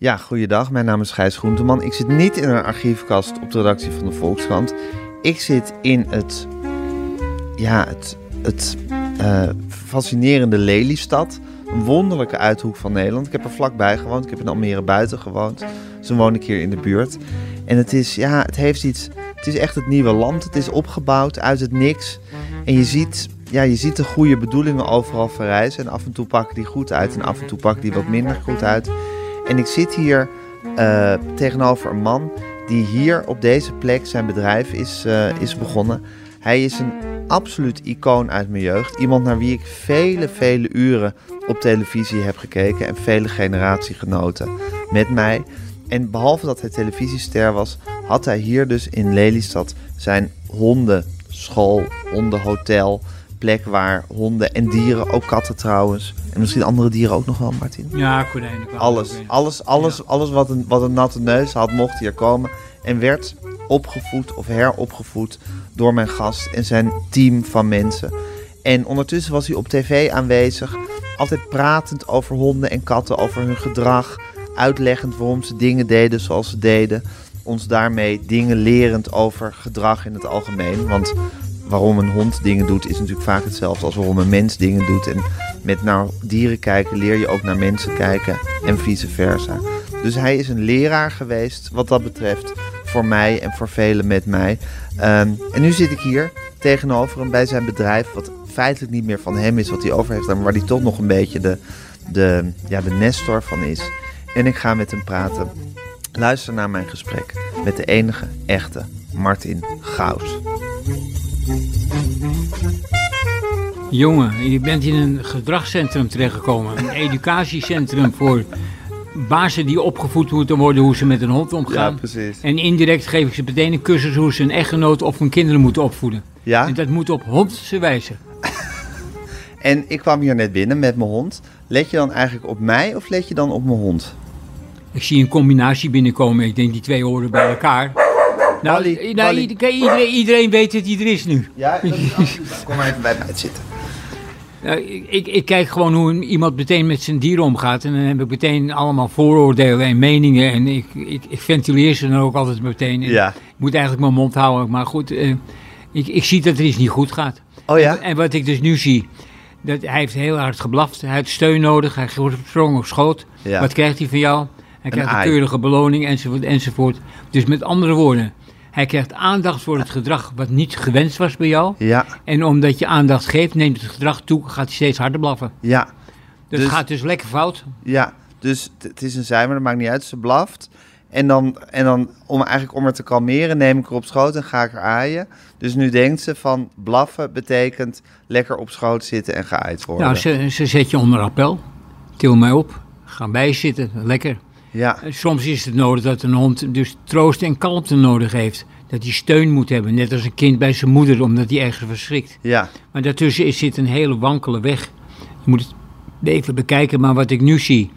Ja, goeiedag. Mijn naam is Gijs Groenteman. Ik zit niet in een archiefkast op de redactie van de Volkskrant. Ik zit in het, ja, het, het eh, fascinerende Lelystad. Een wonderlijke uithoek van Nederland. Ik heb er vlakbij gewoond. Ik heb in Almere buiten gewoond. Zo woon ik hier in de buurt. En het is, ja, het heeft iets... Het is echt het nieuwe land. Het is opgebouwd uit het niks. En je ziet, ja, je ziet de goede bedoelingen overal verrijzen. En af en toe pakken die goed uit. En af en toe pakken die wat minder goed uit. En ik zit hier eh, tegenover een man die hier op deze plek zijn bedrijf is, eh, is begonnen. Hij is een absoluut icoon uit mijn jeugd. Iemand naar wie ik vele, vele uren op televisie heb gekeken en vele generatiegenoten met mij. En behalve dat hij televisiester was, had hij hier dus in Lelystad zijn hondenschool, hondenhotel, plek waar honden en dieren, ook katten trouwens, en misschien andere dieren ook nog wel, Martin. Ja, konijnen. Alles, alles, alles, alles wat een, wat een natte neus had, mocht hier komen. En werd opgevoed of heropgevoed door mijn gast en zijn team van mensen. En ondertussen was hij op tv aanwezig, altijd pratend over honden en katten, over hun gedrag, uitleggend waarom ze dingen deden zoals ze deden. Ons daarmee dingen lerend over gedrag in het algemeen. Want waarom een hond dingen doet, is natuurlijk vaak hetzelfde als waarom een mens dingen doet. En met naar dieren kijken leer je ook naar mensen kijken en vice versa. Dus hij is een leraar geweest wat dat betreft voor mij en voor velen met mij. Ehm, en nu zit ik hier tegenover hem bij zijn bedrijf, wat feitelijk niet meer van hem is, wat hij over heeft, maar waar hij toch nog een beetje de, de, ja, de nestor van is. En ik ga met hem praten. Luister naar mijn gesprek met de enige echte Martin Gaus. Jongen, je bent in een gedragscentrum terechtgekomen. Een educatiecentrum voor bazen die opgevoed moeten worden hoe ze met een hond omgaan. Ja, precies. En indirect geef ik ze meteen een cursus hoe ze een echtgenoot of hun kinderen moeten opvoeden. Ja? En dat moet op hondse wijze. En ik kwam hier net binnen met mijn hond. Let je dan eigenlijk op mij of let je dan op mijn hond? Ik zie een combinatie binnenkomen. Ik denk die twee horen bij elkaar. Nou, Wally, nou, Wally. ieder- iedereen, iedereen weet dat hij er is nu. Ja, dat is absoluut waar. Kom maar even bij mij zitten. Nou, ik, ik, ik kijk gewoon hoe iemand meteen met zijn dieren omgaat. En dan heb ik meteen allemaal vooroordelen en meningen. En ik, ik, ik ventileer ze dan ook altijd meteen. En Ja. Ik moet eigenlijk mijn mond houden. Maar goed, eh, ik, ik zie dat er iets niet goed gaat. Oh ja? En, en wat ik dus nu zie, dat hij heeft heel hard geblaft. Hij heeft steun nodig. Hij wordt gesprongen op schoot. Ja. Wat krijgt hij van jou? Hij krijgt een keurige beloning enzovoort, enzovoort. Dus met andere woorden, hij krijgt aandacht voor het gedrag wat niet gewenst was bij jou. Ja, En omdat je aandacht geeft, neemt het gedrag toe, gaat hij steeds harder blaffen. ja, Dat Dus- gaat dus lekker fout. ja. Dus het is een zij, maar dat maakt niet uit. Ze blaft. En dan, en dan om, eigenlijk om haar te kalmeren, neem ik haar op schoot en ga ik haar aaien. Dus nu denkt ze van blaffen betekent lekker op schoot zitten en geaaid worden. Nou, ze, ze zet je onder appel. Til mij op. Ga bij zitten. Lekker. Ja, En Soms is het nodig dat een hond dus troost en kalmte nodig heeft. Dat hij steun moet hebben. Net als een kind bij zijn moeder, omdat hij ergens verschrikt. ja, Maar daartussen is, zit een hele wankele weg. Je moet het even bekijken. Maar wat ik nu zie,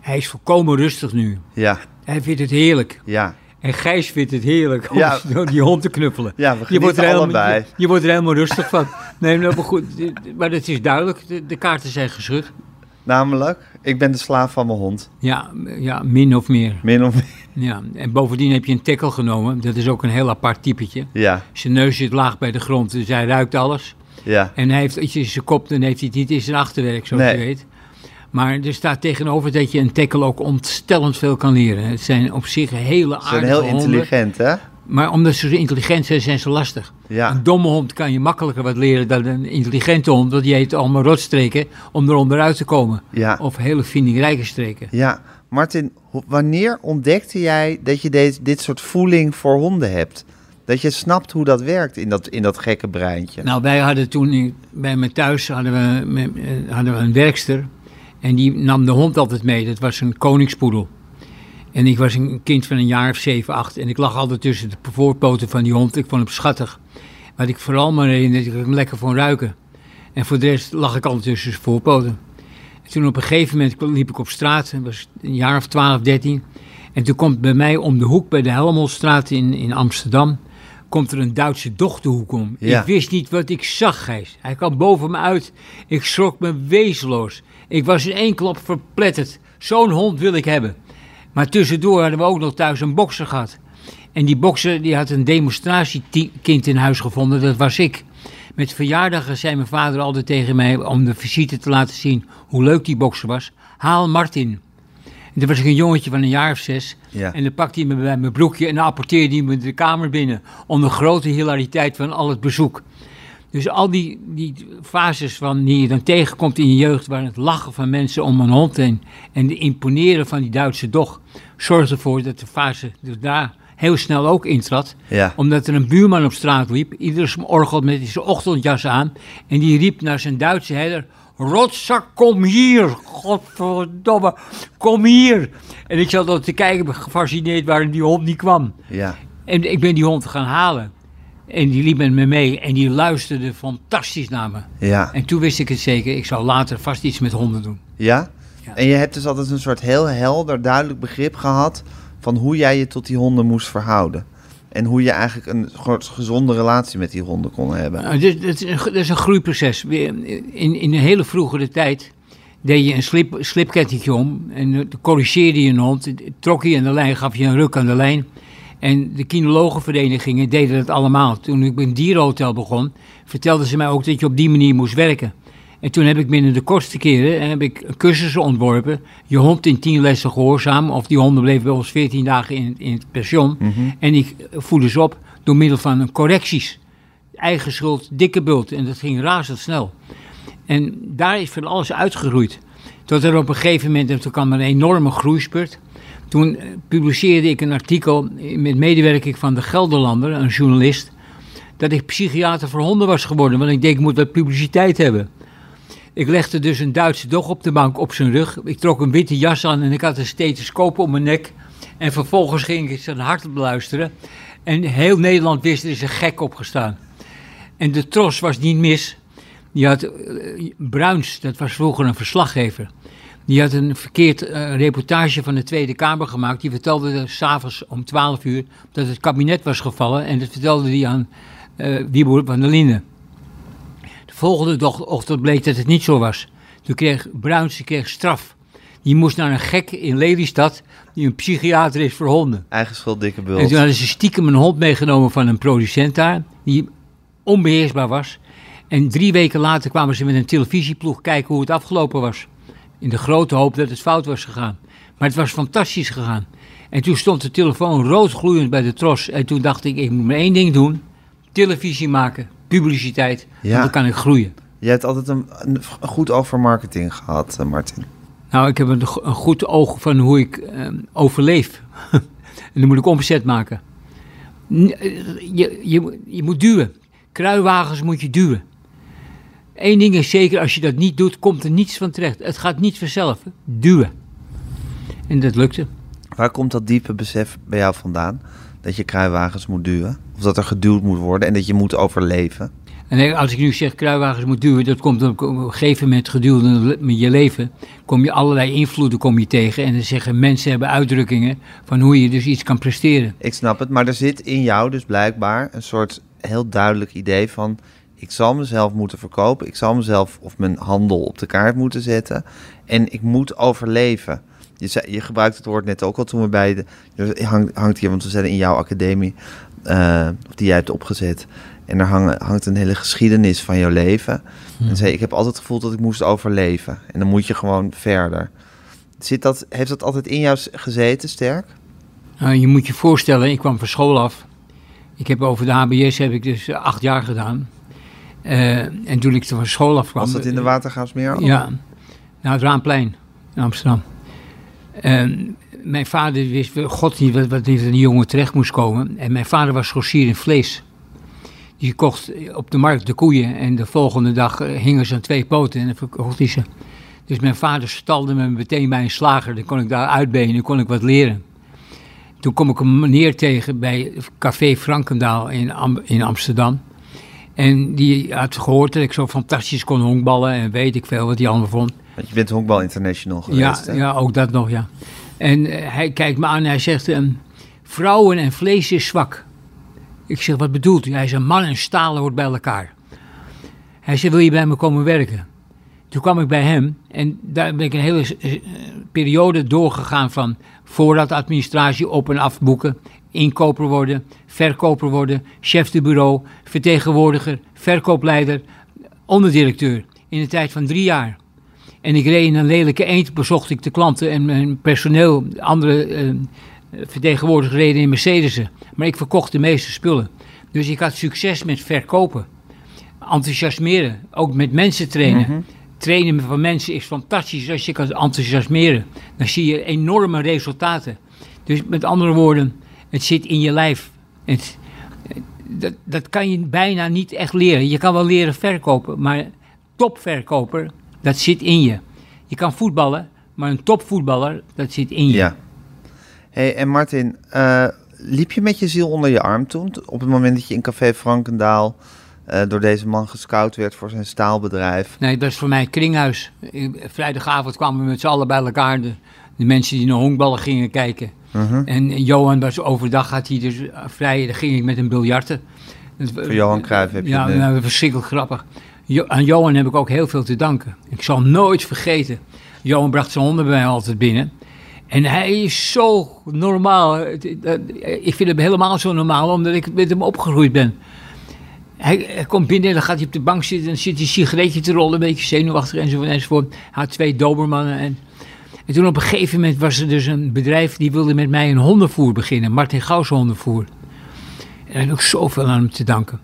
hij is volkomen rustig nu. ja, Hij vindt het heerlijk. ja. En Gijs vindt het heerlijk om Ja. die hond te knuffelen. Ja, we je wordt, er helemaal, allebei. je, je wordt er helemaal rustig van. Nee, maar goed. Maar het is duidelijk. De, de kaarten zijn geschud. Namelijk, ik ben de slaaf van mijn hond. Ja, ja, min of meer. Min of meer. Ja. En bovendien heb je een tackle genomen. Dat is ook een heel apart typetje. Ja, Zijn neus zit laag bij de grond, dus hij ruikt alles. ja, En hij heeft iets in zijn kop, dan heeft hij het niet in zijn achterwerk, zoals Nee. je weet. Maar er staat tegenover dat je een tackle ook ontstellend veel kan leren. Het zijn op zich hele ze zijn aardige heel honden. intelligent, hè? Maar omdat ze zo intelligent zijn, zijn ze lastig. Ja, Een domme hond kan je makkelijker wat leren dan een intelligente hond. Want die heeft allemaal rotstreken om er onderuit te komen. ja, Of hele vindingrijke streken. ja. Martin, wanneer ontdekte jij dat je deze, dit soort voeling voor honden hebt? Dat je snapt hoe dat werkt in dat, in dat gekke breintje. Nou, wij hadden toen bij me thuis hadden we, eh, hadden we een werkster. En die nam de hond altijd mee. Dat was een koningspoedel. En ik was een kind van een jaar of zeven, acht. En ik lag altijd tussen de voorpoten van die hond. Ik vond hem schattig. Wat ik vooral maar herinner, ik hem lekker van ruiken. En voor de rest lag ik altijd tussen zijn voorpoten. En toen op een gegeven moment liep ik op straat. Het was een jaar of 12, 13. En toen komt bij mij om de hoek bij de Helmholtstraat in, in Amsterdam... komt er een Duitse dochterhoek om. Ja. Ik wist niet wat ik zag, Gijs. Hij kwam boven me uit. Ik schrok me wezenloos. Ik was in één klap verpletterd. Zo'n hond wil ik hebben. Maar tussendoor hadden we ook nog thuis een bokser gehad. En die bokser die had een demonstratiekind in huis gevonden, dat was ik. Met verjaardagen zei mijn vader altijd tegen mij om de visite te laten zien hoe leuk die bokser was. Haal Martin. En toen was ik een jongetje van een jaar of zes. Ja. En dan pakte hij me bij mijn broekje en dan apporteerde hij me de kamer binnen. Onder grote hilariteit van al het bezoek. Dus al die, die fases van die je dan tegenkomt in je jeugd, waar het lachen van mensen om een hond heen en de imponeren van die Duitse dog, zorgt ervoor dat de fase er daar heel snel ook intrad. Ja. Omdat er een buurman op straat liep, iedere orgel met zijn ochtendjas aan, en die riep naar zijn Duitse herder, Rotzak, kom hier, godverdomme, kom hier. En ik zat al te kijken, gefascineerd waarom die hond niet kwam. Ja. En ik ben die hond gaan halen. En die liep met me mee en die luisterde fantastisch naar me. Ja. En toen wist ik het zeker, ik zou later vast iets met honden doen. Ja? Ja. En je hebt dus altijd een soort heel helder, duidelijk begrip gehad van hoe jij je tot die honden moest verhouden. En hoe je eigenlijk een soort gezonde relatie met die honden kon hebben. Nou, dat is een groeiproces. In, in een hele vroegere tijd deed je een slip, slipkettingje om en eh, corrigeerde je een hond, trok je aan de lijn, gaf je een ruk aan de lijn. En de kinologenverenigingen deden dat allemaal. Toen ik een dierenhotel begon, vertelden ze mij ook dat je op die manier moest werken. En toen heb ik binnen de kortste keren eh, heb ik cursussen ontworpen. Je hond in tien lessen gehoorzaam. Of die honden bleven bij ons veertien dagen in, in het pension. Mhm. En ik voedde ze op door middel van correcties. Eigen schuld, dikke bult. En dat ging razendsnel. En daar is van alles uitgegroeid. Tot er op een gegeven moment, en toen kwam er een enorme groeispurt. Toen eh, publiceerde ik een artikel met medewerking van de Gelderlander, een journalist. Dat ik psychiater voor honden was geworden. Want ik denk, ik moet wat publiciteit hebben. Ik legde dus een Duitse dog op de bank op zijn rug. Ik trok een witte jas aan en ik had een stethoscoop om mijn nek. En vervolgens ging ik zijn hart beluisteren. En heel Nederland wist, er is een gek opgestaan. En de tros was niet mis. Die had eh, Bruins, dat was vroeger een verslaggever. Die had een verkeerd eh, reportage van de Tweede Kamer gemaakt. Die vertelde s'avonds om 12 uur dat het kabinet was gevallen. En dat vertelde hij aan Wieboer van der Linden. De volgende ochtend bleek dat het niet zo was. Toen kreeg Bruins kreeg straf. Die moest naar een gek in Lelystad, die een psychiater is voor honden. Eigen schuld, dikke En bult. toen hadden ze stiekem een hond meegenomen van een producent daar, die onbeheersbaar was. En drie weken later kwamen ze met een televisieploeg kijken hoe het afgelopen was. In de grote hoop dat het fout was gegaan. Maar het was fantastisch gegaan. En toen stond de telefoon roodgloeiend bij de tros. En toen dacht ik, ik moet maar één ding doen. Televisie maken, publiciteit. Ja. Want dan kan ik groeien. Je hebt altijd een, een goed oog voor marketing gehad, eh, Martin. Nou, ik heb een, go- een goed oog van hoe ik eh, overleef. en dan moet ik omzet maken. Eh, Je, je, je moet duwen. Kruiwagens moet je duwen. Eén ding is zeker, als je dat niet doet, komt er niets van terecht. Het gaat niet vanzelf. Duwen. En dat lukte. Waar komt dat diepe besef bij jou vandaan? Dat je kruiwagens moet duwen? Of dat er geduwd moet worden en dat je moet overleven? En als ik nu zeg kruiwagens moet duwen, dat komt op een gegeven moment gedurende met je leven. Kom je allerlei invloeden kom je tegen. En dan zeggen mensen hebben uitdrukkingen van hoe je dus iets kan presteren. Ik snap het, maar er zit in jou dus blijkbaar een soort heel duidelijk idee van... ik zal mezelf moeten verkopen, ik zal mezelf of mijn handel op de kaart moeten zetten... en ik moet overleven. Je, zei, je gebruikt het woord net ook al toen we bij de... Hangt, hangt hier, want we zijn in jouw academie, eh, of die jij hebt opgezet... en er hangen, hangt een hele geschiedenis van jouw leven. En zei, ik heb altijd het gevoel dat ik moest overleven. En dan moet je gewoon verder. Zit dat, heeft dat altijd in jou gezeten, sterk? Nou, je moet je voorstellen, ik kwam van school af. Ik heb over de HBS heb ik dus eh, acht jaar gedaan. Eh, en toen ik van school af. Was dat in de Watergraafsmeer? ook? Ja, nou het Raanplein in Amsterdam. En mijn vader wist god niet wat, wat een jongen terecht moest komen. En mijn vader was grossier in vlees. Die kocht op de markt de koeien en de volgende dag eh, hingen ze aan twee poten en dan verkocht hij ze. Dus mijn vader stalde me meteen bij een slager. Dan kon ik daar uitbenen, dan kon ik wat leren. Toen kom ik een meneer tegen bij Café Frankendaal in, Am- in Amsterdam. En die had gehoord dat ik zo fantastisch kon honkballen en weet ik veel wat hij allemaal vond. Want je bent Honkbal International Ja, geweest, hè? ja, ook dat nog, ja. En eh, hij kijkt me aan en hij zegt, ehm, vrouwen en vlees is zwak. Ik zeg, wat bedoelt u? Hij zegt, man en staal hoort bij elkaar. Hij zei, wil je bij me komen werken? Toen kwam ik bij hem en daar ben ik een hele eh, periode doorgegaan van voorraadadministratie op en afboeken, inkoper worden, verkoper worden, chef de bureau, vertegenwoordiger, verkoopleider, onderdirecteur. In een tijd van drie jaar. En ik reed in een lelijke eend, bezocht ik de klanten en mijn personeel, andere eh, vertegenwoordigers reden in Mercedes'en. Maar ik verkocht de meeste spullen. Dus ik had succes met verkopen. Enthousiasmeren, ook met mensen trainen. Trainen van mensen is fantastisch als je kan enthousiasmeren. Dan zie je enorme resultaten. Dus met andere woorden, het zit in je lijf. Het, dat, dat kan je bijna niet echt leren. Je kan wel leren verkopen, maar topverkoper, dat zit in je. Je kan voetballen, maar een topvoetballer, dat zit in je. Ja. Hey, en Martin, eh, liep je met je ziel onder je arm toen? Op het moment dat je in Café Frankendaal eh, door deze man gescout werd voor zijn staalbedrijf? Nee, dat is voor mij kringhuis. Ik- Vrijdagavond kwamen we met z'n allen bij elkaar. De, de mensen die naar honkballen gingen kijken. Mhm. En Johan was overdag, had hij dus eh, vrij. Dan ging ik met hem biljarten. Dat- Voor Johan Cruijff heb je Ja, nou, verschrikkelijk grappig. Jo- aan Johan heb ik ook heel veel te danken. Ik zal hem nooit vergeten. Johan bracht zijn honden bij mij altijd binnen. En hij is zo normaal. Het- dat- Ik vind hem helemaal zo normaal, omdat ik met hem opgegroeid ben. Hij, hij komt binnen, dan gaat hij op de bank zitten... en zit hij een sigaretje te rollen, een beetje zenuwachtig enzovoort. enzovoort. Hij had twee dobermannen. En, en toen op een gegeven moment was er dus een bedrijf... die wilde met mij een hondenvoer beginnen. Martin Gauws hondenvoer. En ik zoveel aan hem te danken.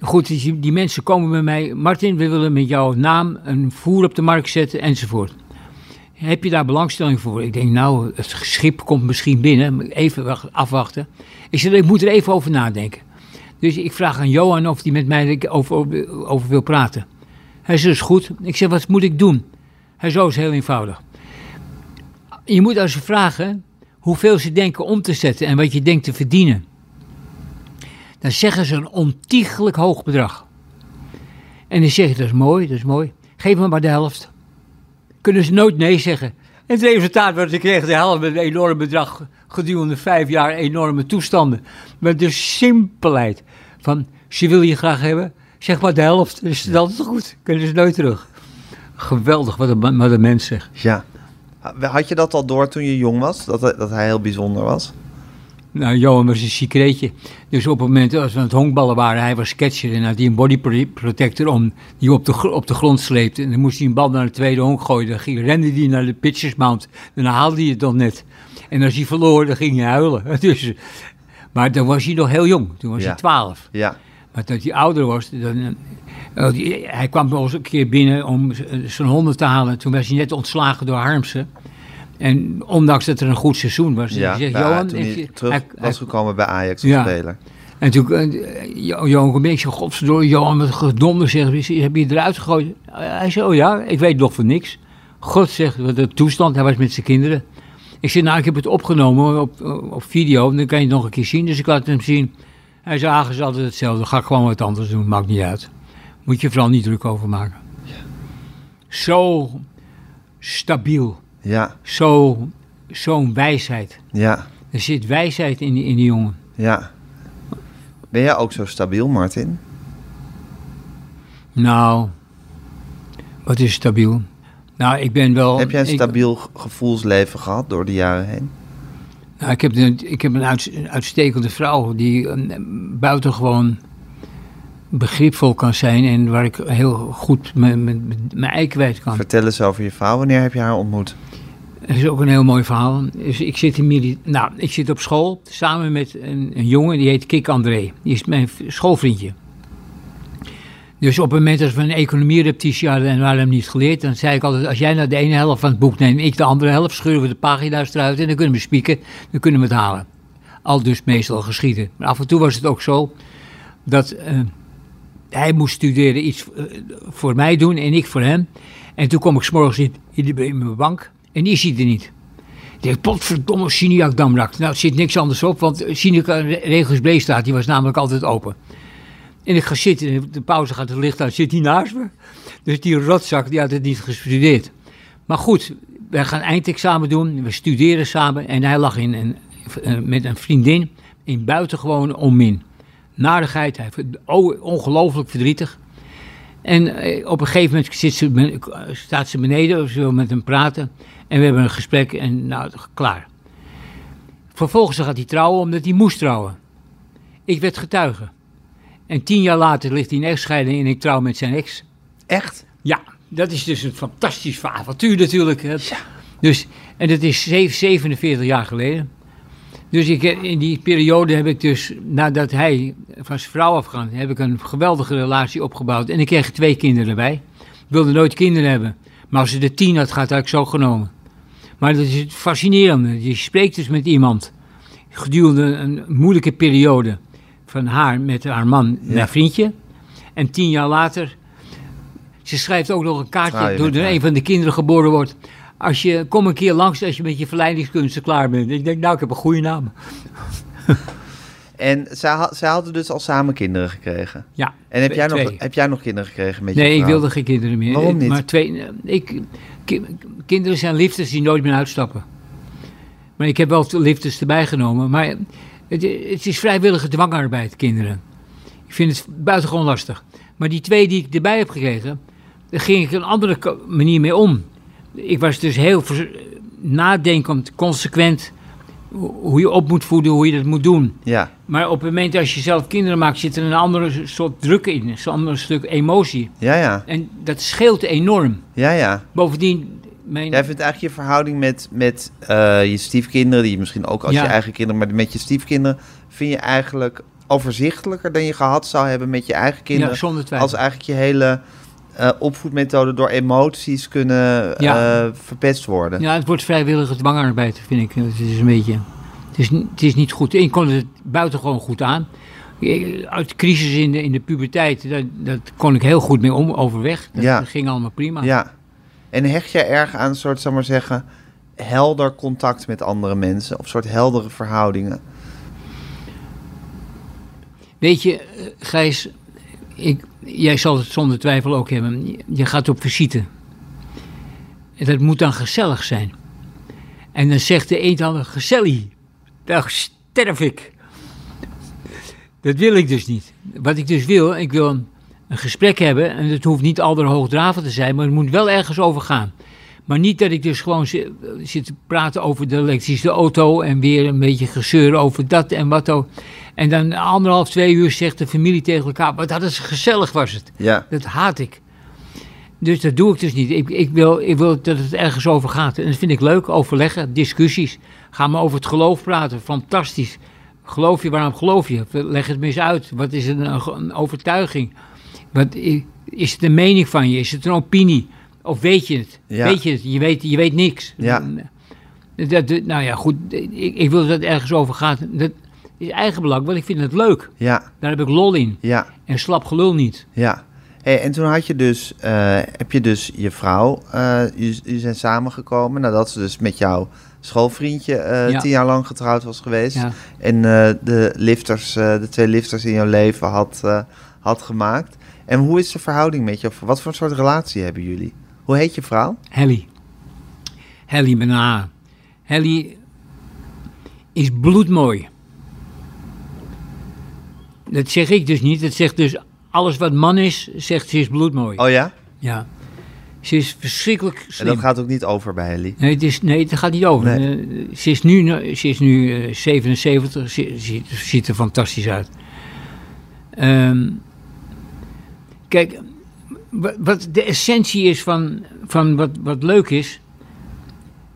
Goed, die, mensen komen bij mij... Martin, we willen met jouw naam een voer op de markt zetten, enzovoort. Heb je daar belangstelling voor? Ik denk, nou, het schip komt misschien binnen. Even wacht- afwachten. Ik zeg, ik moet er even over nadenken. Dus ik vraag aan Johan of hij met mij over, over, wil praten. Hij zegt, is goed. Ik zeg, wat moet ik doen? Hij zo is heel eenvoudig. Je moet als ze vragen hoeveel ze denken om te zetten en wat je denkt te verdienen. Dan zeggen ze een ontiegelijk hoog bedrag. En dan zeg je, dat is mooi, dat is mooi. Geef me maar de helft. Kunnen ze nooit nee zeggen. En het resultaat was, ik kreeg de helft met een enorm bedrag gedurende vijf jaar enorme toestanden. Met de simpelheid van, ze wil je graag hebben, zeg maar de helft. Is het altijd goed, kunnen ze nooit terug. Geweldig wat een, wat een mens zegt. Ja. Had je dat al door toen je jong was? Dat, dat hij heel bijzonder was? Nou, Johan was een secretje. Dus op het moment als we aan het honkballen waren, hij was catcher en had hij een body pro- protector om die op de, op de grond sleepte. En dan moest hij een bal naar de tweede honk gooien. Dan ging, rende hij naar de pitchers mount. Dan haalde hij het dan net. En als hij verloor, dan ging hij huilen. Dus, maar dan was hij nog heel jong. Toen was Ja. hij twaalf. Ja. Maar dat hij ouder was, dan, die- hij kwam nog eens een keer binnen om z- zijn honden te halen. Toen was hij net ontslagen door Harmsen. En ondanks dat er een goed seizoen was. ja. zegt, Johan, toen hij je- terug hij- was gekomen bij Ajax als Ja. speler. en toen, eh, Jo- Johan zei, godverdomme, Johan, wat gedonder zeg, is- heb je eruit gegooid? Eh, Hij zei, oh ja, ik weet nog van niks. God zegt, wat een toestand, hij was met zijn kinderen. Ik zei, nou, ik heb het opgenomen op, op video, dan kan je het nog een keer zien. Dus ik laat hem zien. Hij zei, ah, is altijd hetzelfde, ga ik gewoon wat anders doen, maakt niet uit. Moet je vooral niet druk over maken. Zo stabiel, Ja. zo, zo'n wijsheid. Ja. Er zit wijsheid in die, in die jongen. Ja. Ben jij ook zo stabiel, Martin? Nou, wat is stabiel? Nou, ik ben wel... Heb jij een stabiel ge- gevoelsleven gehad door de jaren heen? nou, ik heb, een, ik heb een, een uitstekende vrouw die eh, buitengewoon begripvol kan zijn en waar ik heel goed mijn, ei kwijt kan. Vertel eens over je vrouw. Wanneer heb je haar ontmoet? Dat is ook een heel mooi verhaal. Dus ik, zit in nou, ik zit op school samen met een, een jongen die heet Kik André. Die is mijn schoolvriendje. Dus op het moment dat we een economie-repetitie hadden en we hadden hem niet geleerd, dan zei ik altijd: Als jij nou de ene helft van het boek neemt, ik de andere helft, scheuren we de pagina's eruit en dan kunnen we spieken, dan kunnen we het halen. Al dus meestal geschieden. Maar af en toe was het ook zo dat eh, hij moest studeren, iets eh, voor mij doen en ik voor hem. En toen kom ik s'morgens in, in, in mijn bank en die ziet er niet. Ik denk, potverdomme, Siniak Damrak. Nou, er zit niks anders op, want Siniak Regels Bree staat, die was namelijk altijd open. En ik ga zitten, en de pauze gaat het licht aan, zit hij naast me. Dus die rotzak, die had het niet gestudeerd. Maar goed, wij gaan eindexamen doen, we studeren samen. En hij lag in een, eh, met een vriendin in buitengewoon onmin. Narigheid, hij, oh, ongelooflijk verdrietig. En eh, op een gegeven moment zit ze, staat ze beneden, of ze wil met hem praten. En we hebben een gesprek en nou, klaar. Vervolgens gaat hij trouwen omdat hij moest trouwen. Ik werd getuige. En tien jaar later ligt hij in echtscheiding en ik trouw met zijn ex. Echt? Ja, dat is dus een fantastisch avontuur natuurlijk. Ja. Dus, en dat is zeven- 47 jaar geleden. Dus ik, in die periode heb ik dus, nadat hij van zijn vrouw afgaan, heb ik een geweldige relatie opgebouwd. En ik kreeg er twee kinderen erbij. Ik wilde nooit kinderen hebben. Maar als ze de tien had gehad, had ik zo genomen. Maar dat is het fascinerende. Je spreekt dus met iemand gedurende een moeilijke periode van haar met haar man, Ja. mijn vriendje. En tien jaar later, ze schrijft ook nog een kaartje je door er een van de kinderen geboren wordt. Als je, kom een keer langs als je met je verleidingskunsten klaar bent. Ik denk, nou, ik heb een goede naam. En zij, had- zij hadden dus al samen kinderen gekregen. Ja, En heb twee- jij, nog, twee. heb jij nog kinderen gekregen met je Nee, ik wilde geen kinderen meer. Waarom niet? Maar twee, ik, ki- kinderen zijn liefdes die nooit meer uitstappen. Maar ik heb wel liefdes erbij genomen. Maar het, het is vrijwillige dwangarbeid, kinderen. Ik vind het buitengewoon lastig. Maar die twee die ik erbij heb gekregen, daar ging ik een andere manier mee om. Ik was dus heel nadenkend, consequent. ho- Hoe je op moet voeden, hoe je dat moet doen. Ja, Maar op het moment als je zelf kinderen maakt, zit er een andere soort druk in. Een ander stuk emotie. ja, ja. En dat scheelt enorm. Ja, ja. Bovendien, mijn, Jij vindt eigenlijk je verhouding met, met eh, je stiefkinderen, die je misschien ook als Ja. je eigen kinderen, maar met je stiefkinderen, vind je eigenlijk overzichtelijker dan je gehad zou hebben met je eigen kinderen? ja, zonder twijfel. als eigenlijk je hele eh, opvoedmethode door emoties kunnen Ja. eh, verpest worden. Ja, het wordt vrijwillige dwangarbeid, vind ik. Het is een beetje... Het is, het is niet goed. Ik kon het buitengewoon goed aan. Ik- Uit de crisis in de, in de puberteit, dat, dat kon ik heel goed mee om, overweg. Dat, Ja. dat ging allemaal prima. Ja. En hecht jij erg aan een soort, zal maar zeggen, helder contact met andere mensen? Of soort heldere verhoudingen? Weet je, eh, Gijs, ik, jij zal het zonder twijfel ook hebben. Je- gaat op visite. En dat moet dan gezellig zijn. En dan zegt de een dan gezellig. Dan sterf ik. Dat wil ik dus niet. Wat ik dus wil, ik wil een, een gesprek hebben. En het hoeft niet al hoogdravend te zijn, maar het moet wel ergens over gaan. Maar niet dat ik dus gewoon zi- zit te praten over de elektrische auto en weer een beetje gezeur over dat en wat ook. En dan anderhalf, twee uur zegt de familie tegen elkaar, wat dat is gezellig was het. Ja. Dat haat ik. Dus dat doe ik dus niet. Ik, ik, wil, ik wil dat het ergens over gaat. En dat vind ik leuk, overleggen, discussies. Ga maar over het geloof praten, fantastisch. Geloof je, waarom geloof je? Leg het eens uit. Wat is een, een overtuiging? Wat, is het een mening van je? Is het een opinie? Of weet je het? Ja. Weet je het? Je weet, je weet niks. Ja. Dat, nou ja, goed. Ik, ik wil dat het ergens over gaat. Dat is eigen belang, want ik vind het leuk. Ja, Daar heb ik lol in. ja, En slap gelul niet. ja. Hey, en toen had je dus, eh, heb je dus je vrouw, jullie jullie zijn samengekomen nadat ze dus met jouw schoolvriendje eh, Ja. tien jaar lang getrouwd was geweest. Ja. En de lifters, de twee lifters in jouw leven had, had gemaakt. En hoe is de verhouding met je? Of wat voor soort relatie hebben jullie? Hoe heet je vrouw? Helly. Helly met een. Helly is bloedmooi. Dat zeg ik dus niet. Dat zegt dus alles wat man is, zegt ze is bloedmooi. Oh ja? Ja. Ze is verschrikkelijk En dat gaat ook niet over bij Helly. Nee, het is, nee, het gaat niet over. Nee. Eh, ze is nu, ze is nu eh, 77, ze ziet, ziet er fantastisch uit. Ehm, kijk, wat de essentie is van, van wat, wat leuk is,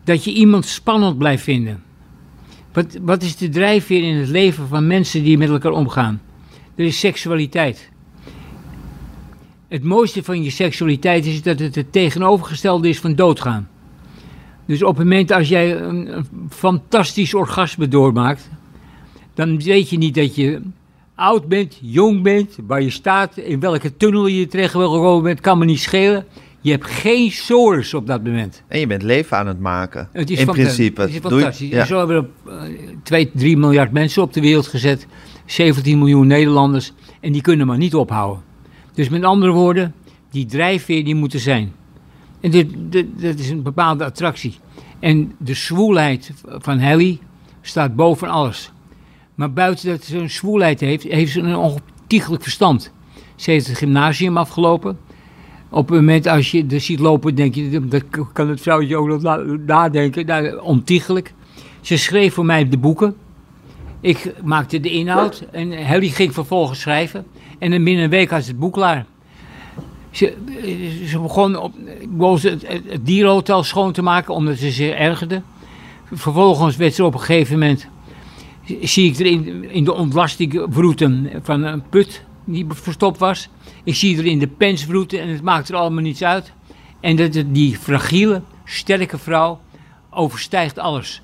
dat je iemand spannend blijft vinden. Wat, wat is de drijfveer in het leven van mensen die met elkaar omgaan? Er is seksualiteit. Het mooiste van je seksualiteit is dat het het tegenovergestelde is van doodgaan. Dus op het moment als jij een fantastisch orgasme doormaakt, dan weet je niet dat je oud bent, jong bent, waar je staat, in welke tunnel je terecht wil gekomen bent, kan me niet schelen. Je hebt geen sores op dat moment. En je bent leven aan het maken. Het is in principe. Het is Doe je- fantastisch. ja. Zo hebben we eh, 2, 3 miljard mensen op de wereld gezet. 17 miljoen Nederlanders. En die kunnen maar niet ophouden. Dus met andere woorden, die drijfveer die moet er zijn. En dit, dit, dat is een bepaalde attractie. En de zwoelheid van Helly staat boven alles. Maar buiten dat ze een zwoelheid heeft, heeft ze een ontiegelijk verstand. Ze heeft het gymnasium afgelopen. Op het moment als je er ziet lopen, denk je, dat kan het vrouwtje ook nog na- nadenken. Nou, ontiegelijk. Ze schreef voor mij de boeken. Ik maakte de inhoud en Helly ging vervolgens schrijven. En in binnen een week had ze het boek klaar. Ze, ze begon op, het, het dierenhotel schoon te maken omdat ze zich ergerde. Vervolgens werd ze op een gegeven moment, zie ik er in, in de ontlasting vroeten van een put die verstopt was. Ik zie er in de pens vroeten en het maakt er allemaal niets uit. En dat het- die fragiele, sterke vrouw overstijgt alles.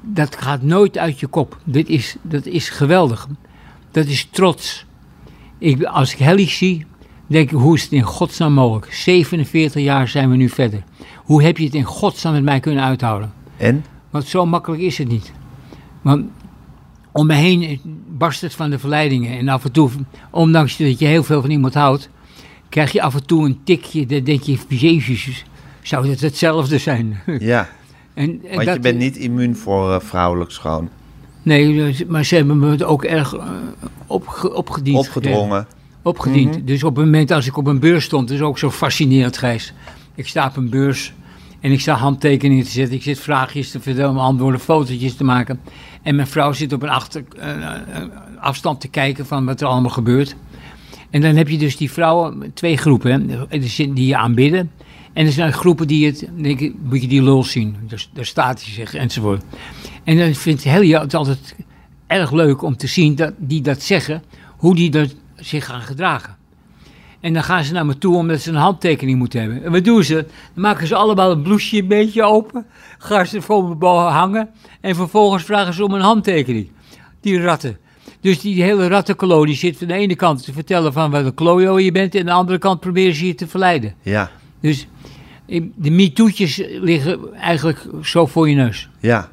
Dat gaat nooit uit je kop. Dit is, dat is geweldig. Dat is trots. Ik, als ik Helly zie, denk ik, hoe is het in godsnaam mogelijk? 47 jaar zijn we nu verder. Hoe heb je het in godsnaam met mij kunnen uithouden? En? Want zo makkelijk is het niet. Want om me heen barst het van de verleidingen. En af en toe, ondanks dat je heel veel van iemand houdt, krijg je af en toe een tikje. Dan denk je, jezus, zou het hetzelfde zijn? Ja, En, en want je bent niet immuun voor eh, vrouwelijk schoon. Nee, dus- maar ze hebben me het ook erg eh, opge, opgediend. Opgedrongen. Opgediend. Mhm. Dus op het moment als ik op een beurs stond, is ook zo fascinerend, Gijs. Ik sta op een beurs en ik sta handtekeningen te zetten. Ik zit vraagjes te vertellen, antwoorden, fotootjes te maken. En mijn vrouw zit op een achter, eh, eh, afstand te kijken van wat er allemaal gebeurt. En dan heb je dus die vrouwen, twee groepen, hè. Die je aanbidden. En er zijn groepen die het, denk ik, moet je die lul zien. Daar, daar staat hij zich, enzovoort. En dan vindt Helja het altijd erg leuk om te zien dat die dat zeggen, hoe die dat zich gaan gedragen. En dan gaan ze naar me toe omdat ze een handtekening moeten hebben. En wat doen ze? Dan maken ze allemaal een blouseje een beetje open, gaan ze voor me boven hangen en vervolgens vragen ze om een handtekening. Die ratten. Dus die hele rattenkolonie zit van de ene kant te vertellen van wat een klojo je bent en aan de andere kant proberen ze je te verleiden. Ja, Dus eh, de MeToo'tjes liggen eigenlijk zo voor je neus. ja,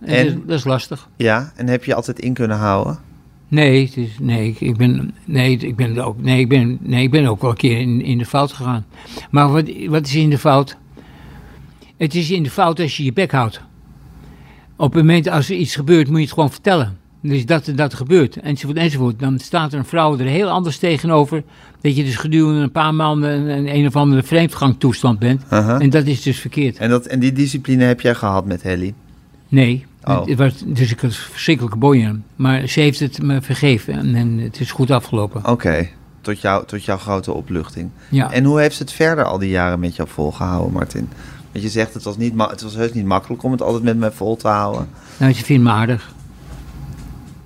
En En? Dat, is, dat is lastig. ja. En heb je altijd in kunnen houden? Nee, het is, nee, ik- ik ben, nee, ik ben ook, nee, ik ben, nee, ik ben ook wel een keer in, in de fout gegaan. Maar wat, wat is in de fout? Het is in de fout als je je bek houdt. Op het moment als er iets gebeurt, moet je het gewoon vertellen. Dus dat er dat gebeurt, enzovoort, enzovoort. Dan staat er een vrouw er heel anders tegenover. Dat je dus gedurende een paar maanden een, een, een of andere vreemdgangtoestand bent. En dat is dus verkeerd. En, dat, en die discipline heb jij gehad met Helly? Nee, Oh. het was, dus ik had verschrikkelijke boeien. Maar ze heeft het me vergeven en, en het is goed afgelopen. Oké, tot, jou, tot jouw grote opluchting. Ja. En hoe heeft ze het verder al die jaren met jou volgehouden, Martin? Want je zegt, het was, niet het was heus niet makkelijk om het altijd met mij vol te houden. Nou, ze vindt me aardig.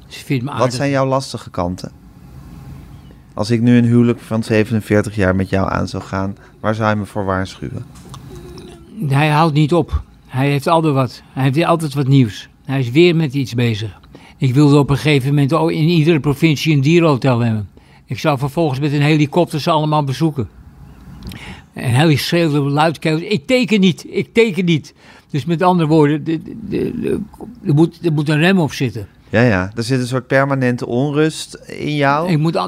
Ze vindt me aardig. Wat zijn jouw lastige kanten? Als ik nu een huwelijk van 47 jaar met jou aan zou gaan, waar zou je me voor waarschuwen? Hij houdt niet op. Hij heeft altijd wat. Hij heeft altijd wat nieuws. Hij is weer met iets bezig. Ik wilde op een gegeven moment in iedere provincie een dierenhotel hebben. Ik zou vervolgens met een helikopter ze allemaal bezoeken. En hij schreeuwde luidkeels, ik teken niet, ik teken niet. Dus met andere woorden, de- de- de- de- moet, er moet een rem op zitten. Ja, ja, er zit een soort permanente onrust in jou. Ik moet al,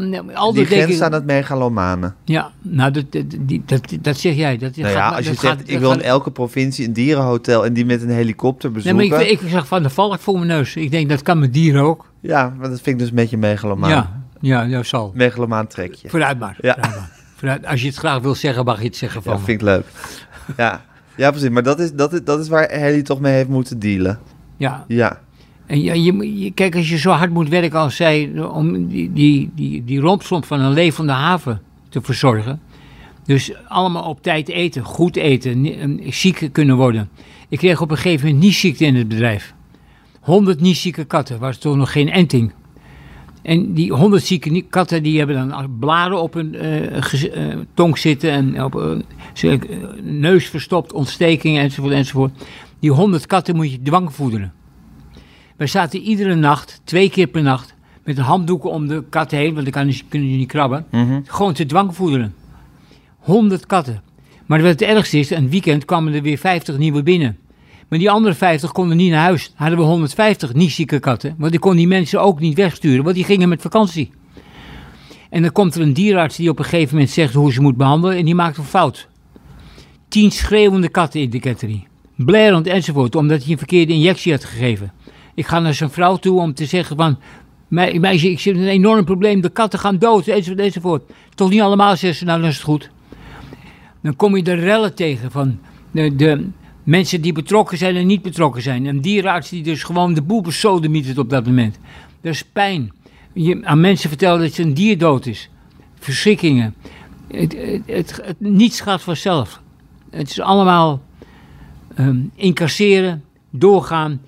die grens denken... aan het megalomane. Ja, nou, dat, dat, die- dat, dat zeg jij. Dat Nou gaat- ja, als je zegt, gaat- ik wil in elke provincie een dierenhotel en die met een helikopter Nee, bezoeken. maar ik, ik zag van de valk voor mijn neus. Ik denk, dat kan met dieren ook. Ja, maar dat vind ik dus een beetje megalomaan. Ja, ja, dat zal. Megalomaan trekje. Vooruit maar. Ja. Vooruit maar. Vooruit. Als je het graag wil zeggen, mag je het zeggen van Ja, me. vind ik leuk. Ja, ja precies. Maar dat is, dat, is, dat is waar Helly toch mee heeft moeten dealen. Ja. Ja, En je, je, kijk, als je zo hard moet werken als zij... om die, die, die, die rompslomp van een levende haven te verzorgen... dus allemaal op tijd eten, goed eten, ziek kunnen worden. Ik kreeg op een gegeven moment niesziekte in het bedrijf. 100 nieszieke katten, was toen nog geen enting. En die 100 zieke katten die hebben dan blaren op hun eh, eh, tong zitten en op hun ze- eh, neus verstopt, ontstekingen enzovoort enzovoort. Die 100 katten moet je dwangvoederen. Wij zaten iedere nacht, twee keer per nacht, met een handdoeken om de kat heen, want dan kunnen je niet krabben. Mhm. Gewoon te dwangvoederen. 100 katten. Maar wat het ergste is, een weekend kwamen er weer 50 nieuwe binnen. Maar die andere 50 konden niet naar huis. Hadden we 150 niet zieke katten. Want ik kon die mensen ook niet wegsturen, want die gingen met vakantie. En dan komt er een dierenarts die op een gegeven moment zegt hoe ze moet behandelen en die maakt een fout. Tien schreeuwende katten in de ketterie. Blerend enzovoort, omdat hij een verkeerde injectie had gegeven. Ik ga naar zijn vrouw toe om te zeggen van, Meisje, ik zit met een enorm probleem. De katten gaan dood, enzovoort, enzovoort. Toch niet allemaal, zegt ze. Nou, dan is het goed. Dan kom je de rellen tegen van de, de mensen die betrokken zijn en niet betrokken zijn. Een dierenarts die dus gewoon de boel besodemietert op dat moment. Er is pijn. Je, aan mensen vertellen dat een dier dood is. Verschrikkingen. Het, het, het, niets gaat vanzelf. Het is allemaal ehm, incasseren, doorgaan,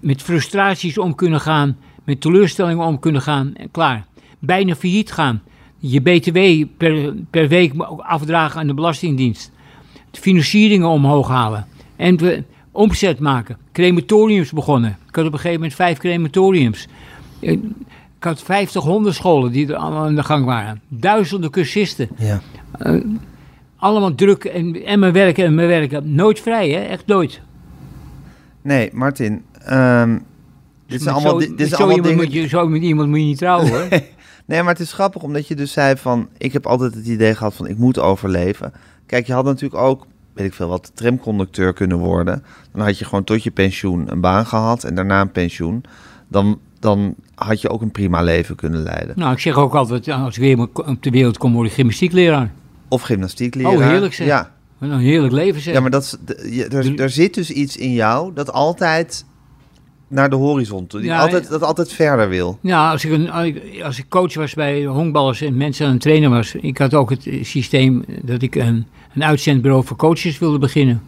met frustraties om kunnen gaan, met teleurstellingen om kunnen gaan en klaar. Bijna failliet gaan. Je BTW per, per week afdragen aan de Belastingdienst. De financieringen omhoog halen. En we omzet maken. Crematoriums begonnen. Ik had op een gegeven moment vijf crematoriums. Eh, Ik had 50 hondenscholen die er allemaal aan de gang waren. Duizenden cursisten. Ja. Allemaal druk en, en mijn werken en mijn werken. Nooit vrij, hè? Echt nooit. Nee, Martin. Ehm, dit zijn allemaal, zo, dit, zo allemaal iemand dingen... moet je, zo met iemand moet je niet trouwen, hoor. Nee, maar het is grappig omdat je dus zei van... Ik heb altijd het idee gehad van ik moet overleven. Kijk, je had natuurlijk ook, weet ik veel wat, tramconducteur kunnen worden. Dan had je gewoon tot je pensioen een baan gehad en daarna een pensioen. Dan, dan had je ook een prima leven kunnen leiden. nou, ik zeg ook altijd, als ik weer op de wereld kom, word ik gymnastiekleraar. Of gymnastiekleraar. Oh, heerlijk zeg. Ja, een heerlijk leven, zeg. ja maar dat, is- er zit dus iets in jou dat altijd naar de horizon toe. Die Ja, altijd, dat altijd verder wil. Ja, als ik, een, als ik coach was bij honkballers en mensen aan het trainen was, ik had ook het systeem dat ik een, een uitzendbureau voor coaches wilde beginnen.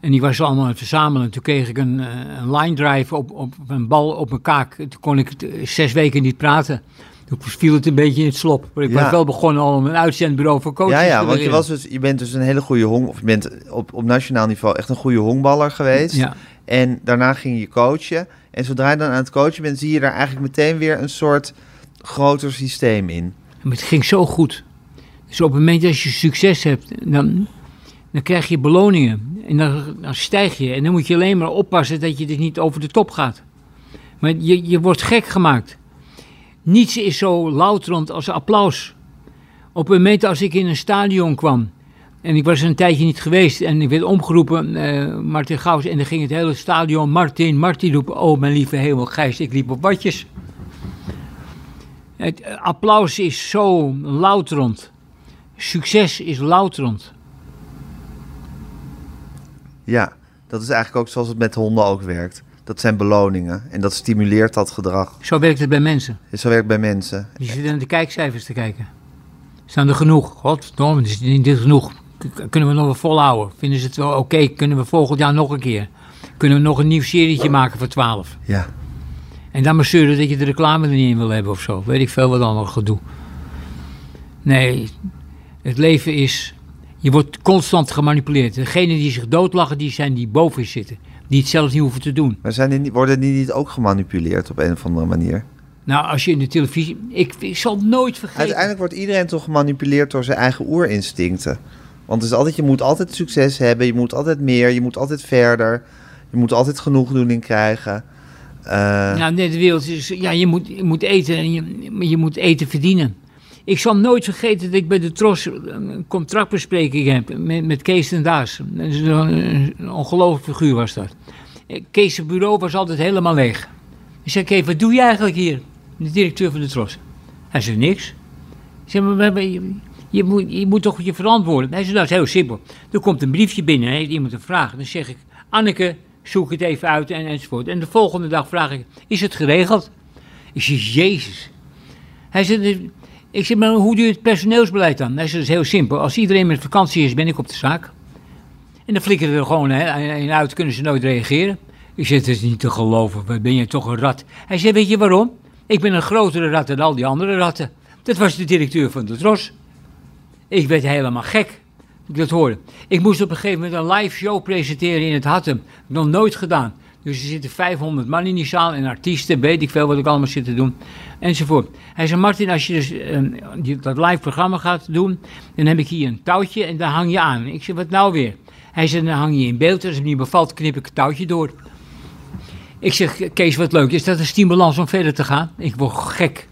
En die was allemaal aan het verzamelen. Toen kreeg ik een, eh, een line drive op, op een bal op mijn kaak. Toen kon ik eh, zes weken niet praten. Toen viel het een beetje in het slop. Maar ik Ja. was wel begonnen al om een uitzendbureau voor coaches Ja, te ja, want je, was dus, je bent dus een hele goede hong... Of je bent op, op nationaal niveau echt een goede honkballer geweest. Ja. En daarna ging je coachen. En zodra je dan aan het coachen bent, zie je daar eigenlijk meteen weer een soort groter systeem in. Het ging zo goed. Dus op het moment dat je succes hebt, dan, dan krijg je beloningen. En dan, dan stijg je. En dan moet je alleen maar oppassen dat je dus niet over de top gaat. Maar je, je wordt gek gemaakt. Niets is zo louterend als applaus. Op het moment als ik in een stadion kwam. En ik was er een tijdje niet geweest. En ik werd omgeroepen, eh, Martin Gauws. En dan ging het hele stadion, Martin, Martin roepen. Oh, mijn lieve hemel, Gijs, ik liep op watjes. Het applaus is zo louterend. Succes is louterend. Ja, dat is eigenlijk ook zoals het met honden ook werkt. Dat zijn beloningen en dat stimuleert dat gedrag. Zo werkt het bij mensen. Zo werkt bij mensen. Die zitten naar de kijkcijfers te kijken. Staan er genoeg? Godverdomme, is niet genoeg? Kunnen we nog wel volhouden? Vinden ze het wel oké? Kunnen we volgend jaar nog een keer? Kunnen we nog een nieuw serietje maken voor 12? Ja, En dan maar zeuren dat je de reclame er niet in wil hebben of zo. Weet ik veel wat allemaal gedoe. Nee, het leven is... Je wordt constant gemanipuleerd. Degenen die zich doodlachen, die zijn die boven je zitten. Die het zelf niet hoeven te doen. maar zijn die, worden die niet ook gemanipuleerd op een of andere manier? Nou, als je in de televisie... Ik, ik zal het nooit vergeten. Uiteindelijk wordt iedereen toch gemanipuleerd door zijn eigen oerinstincten. Want is altijd, je moet altijd succes hebben, je moet altijd meer, je moet altijd verder. Je moet altijd genoegdoening krijgen. Nou, nee, de wereld is... Ja, je moet, je moet eten en je, je moet eten verdienen. Ik zal nooit vergeten dat ik bij de Tros een contractbespreking heb met, met Kees en Daas. Een ongelooflijk figuur was dat. Eh, Kees' bureau was altijd helemaal leeg. Ik zei, Kees, wat doe je eigenlijk hier? De directeur van de Tros. Hij zei, niks. Ik zei, maar, maar- maar je, moet, je moet toch je verantwoorden? Hij zei, dat is heel simpel. Er komt een briefje binnen, heeft iemand een vraag. Dan zeg ik, Anneke, zoek het even uit en, enzovoort. En de volgende dag vraag ik, is het geregeld? Ik zeg, jezus. Hij zei, ik zeg, maar hoe doe je het personeelsbeleid dan? Hij zei, dat is heel simpel. Als iedereen met vakantie is, ben ik op de zaak. En dan flikkeren er gewoon een uit, kunnen ze nooit reageren. Ik zeg, het is niet te geloven, ben je toch een rat? Hij zei, weet je waarom? Ik ben een grotere rat dan al die andere ratten. Dat was de directeur van de Tros. Ik werd helemaal gek. Ik dat hoorde. Ik moest op een gegeven moment een live show presenteren in het Hattem. Nog nooit gedaan. Dus er zitten 500 man in die zaal en artiesten, weet ik veel wat ik allemaal zit te doen. Enzovoort. Hij zei, Martin, als je dus eh, die- dat live programma gaat doen, dan heb ik hier een touwtje en daar hang je aan. Ik zei, wat nou weer? Hij zei, dan hang je in beeld. Als het niet bevalt, knip ik het touwtje door. Ik zeg, Kees, wat leuk. Is dat een stimulans om verder te gaan? Ik word gek.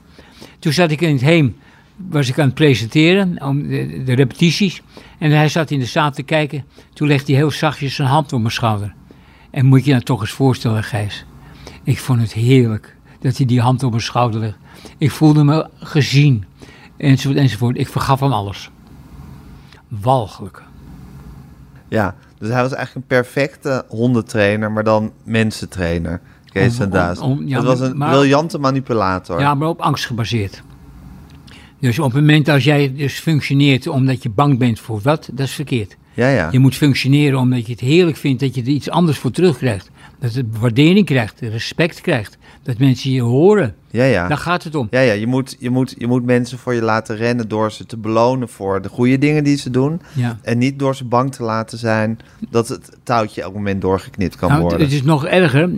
Toen zat ik in het heem, was ik aan het presenteren, om de, de repetities. En hij zat in de zaal te kijken. Toen legde hij heel zachtjes zijn hand op mijn schouder. En moet je je nou toch eens voorstellen, Gijs. Ik vond het heerlijk. dat hij die hand op mijn schouder legt. Ik voelde me gezien, enzovoort, enzovoort. Ik vergaf hem alles. Walgelijk. Ja, dus hij was eigenlijk een perfecte hondentrainer, maar dan mensentrainer. Kees en Daas. ja, dat was een maar- briljante manipulator. Ja, maar op angst gebaseerd. Dus op het moment als jij dus functioneert omdat je bang bent voor wat, dat is verkeerd. ja. ja. Je moet functioneren omdat je het heerlijk vindt dat je er iets anders voor terugkrijgt. Dat je waardering krijgt, respect krijgt. Dat mensen je horen. ja, ja. Daar gaat het om. Ja, ja je, moet, je, moet, je moet mensen voor je laten rennen door ze te belonen voor de goede dingen die ze doen. Ja. En niet door ze bang te laten zijn dat het touwtje elk moment doorgeknipt kan Nou, worden. het is nog erger.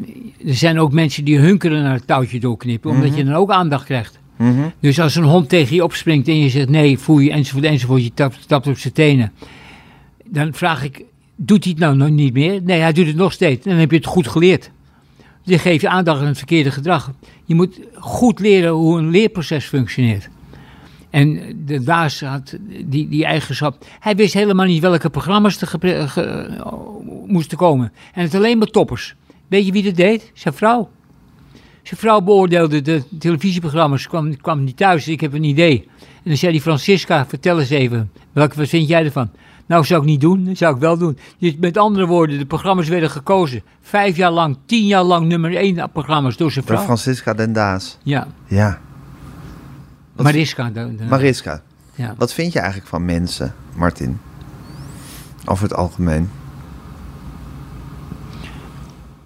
Er zijn ook mensen die hunkeren naar het touwtje doorknippen, omdat Mhm. je dan ook aandacht krijgt. Mhm. Dus als een hond tegen je opspringt en je zegt nee, je enzovoort enzovoort, je tapt, tapt op zijn tenen. Dan vraag ik, doet hij het nou nog niet meer? Nee, hij doet het nog steeds. Dan heb je het goed geleerd. Je geeft je aandacht aan het verkeerde gedrag. Je moet goed leren hoe een leerproces functioneert. En de Daas had die, die eigenschap. Hij wist helemaal niet welke programma's er moesten komen. En het alleen maar toppers. Weet je wie dat deed? Zijn vrouw. Zijn vrouw beoordeelde de televisieprogramma's, kwam, kwam niet thuis, ik heb een idee. En dan zei die Francisca, vertel eens even, welke, wat vind jij ervan? Nou, zou ik niet doen, dat zou ik wel doen. Dus met andere woorden, de programma's werden gekozen. Vijf jaar lang, tien jaar lang nummer één programma's door zijn Door vrouw. Francisca den Daas. Ja, Ja. Wat- Mariska. de- de- Mariska, ja. wat vind je eigenlijk van mensen, Martin? Over het algemeen.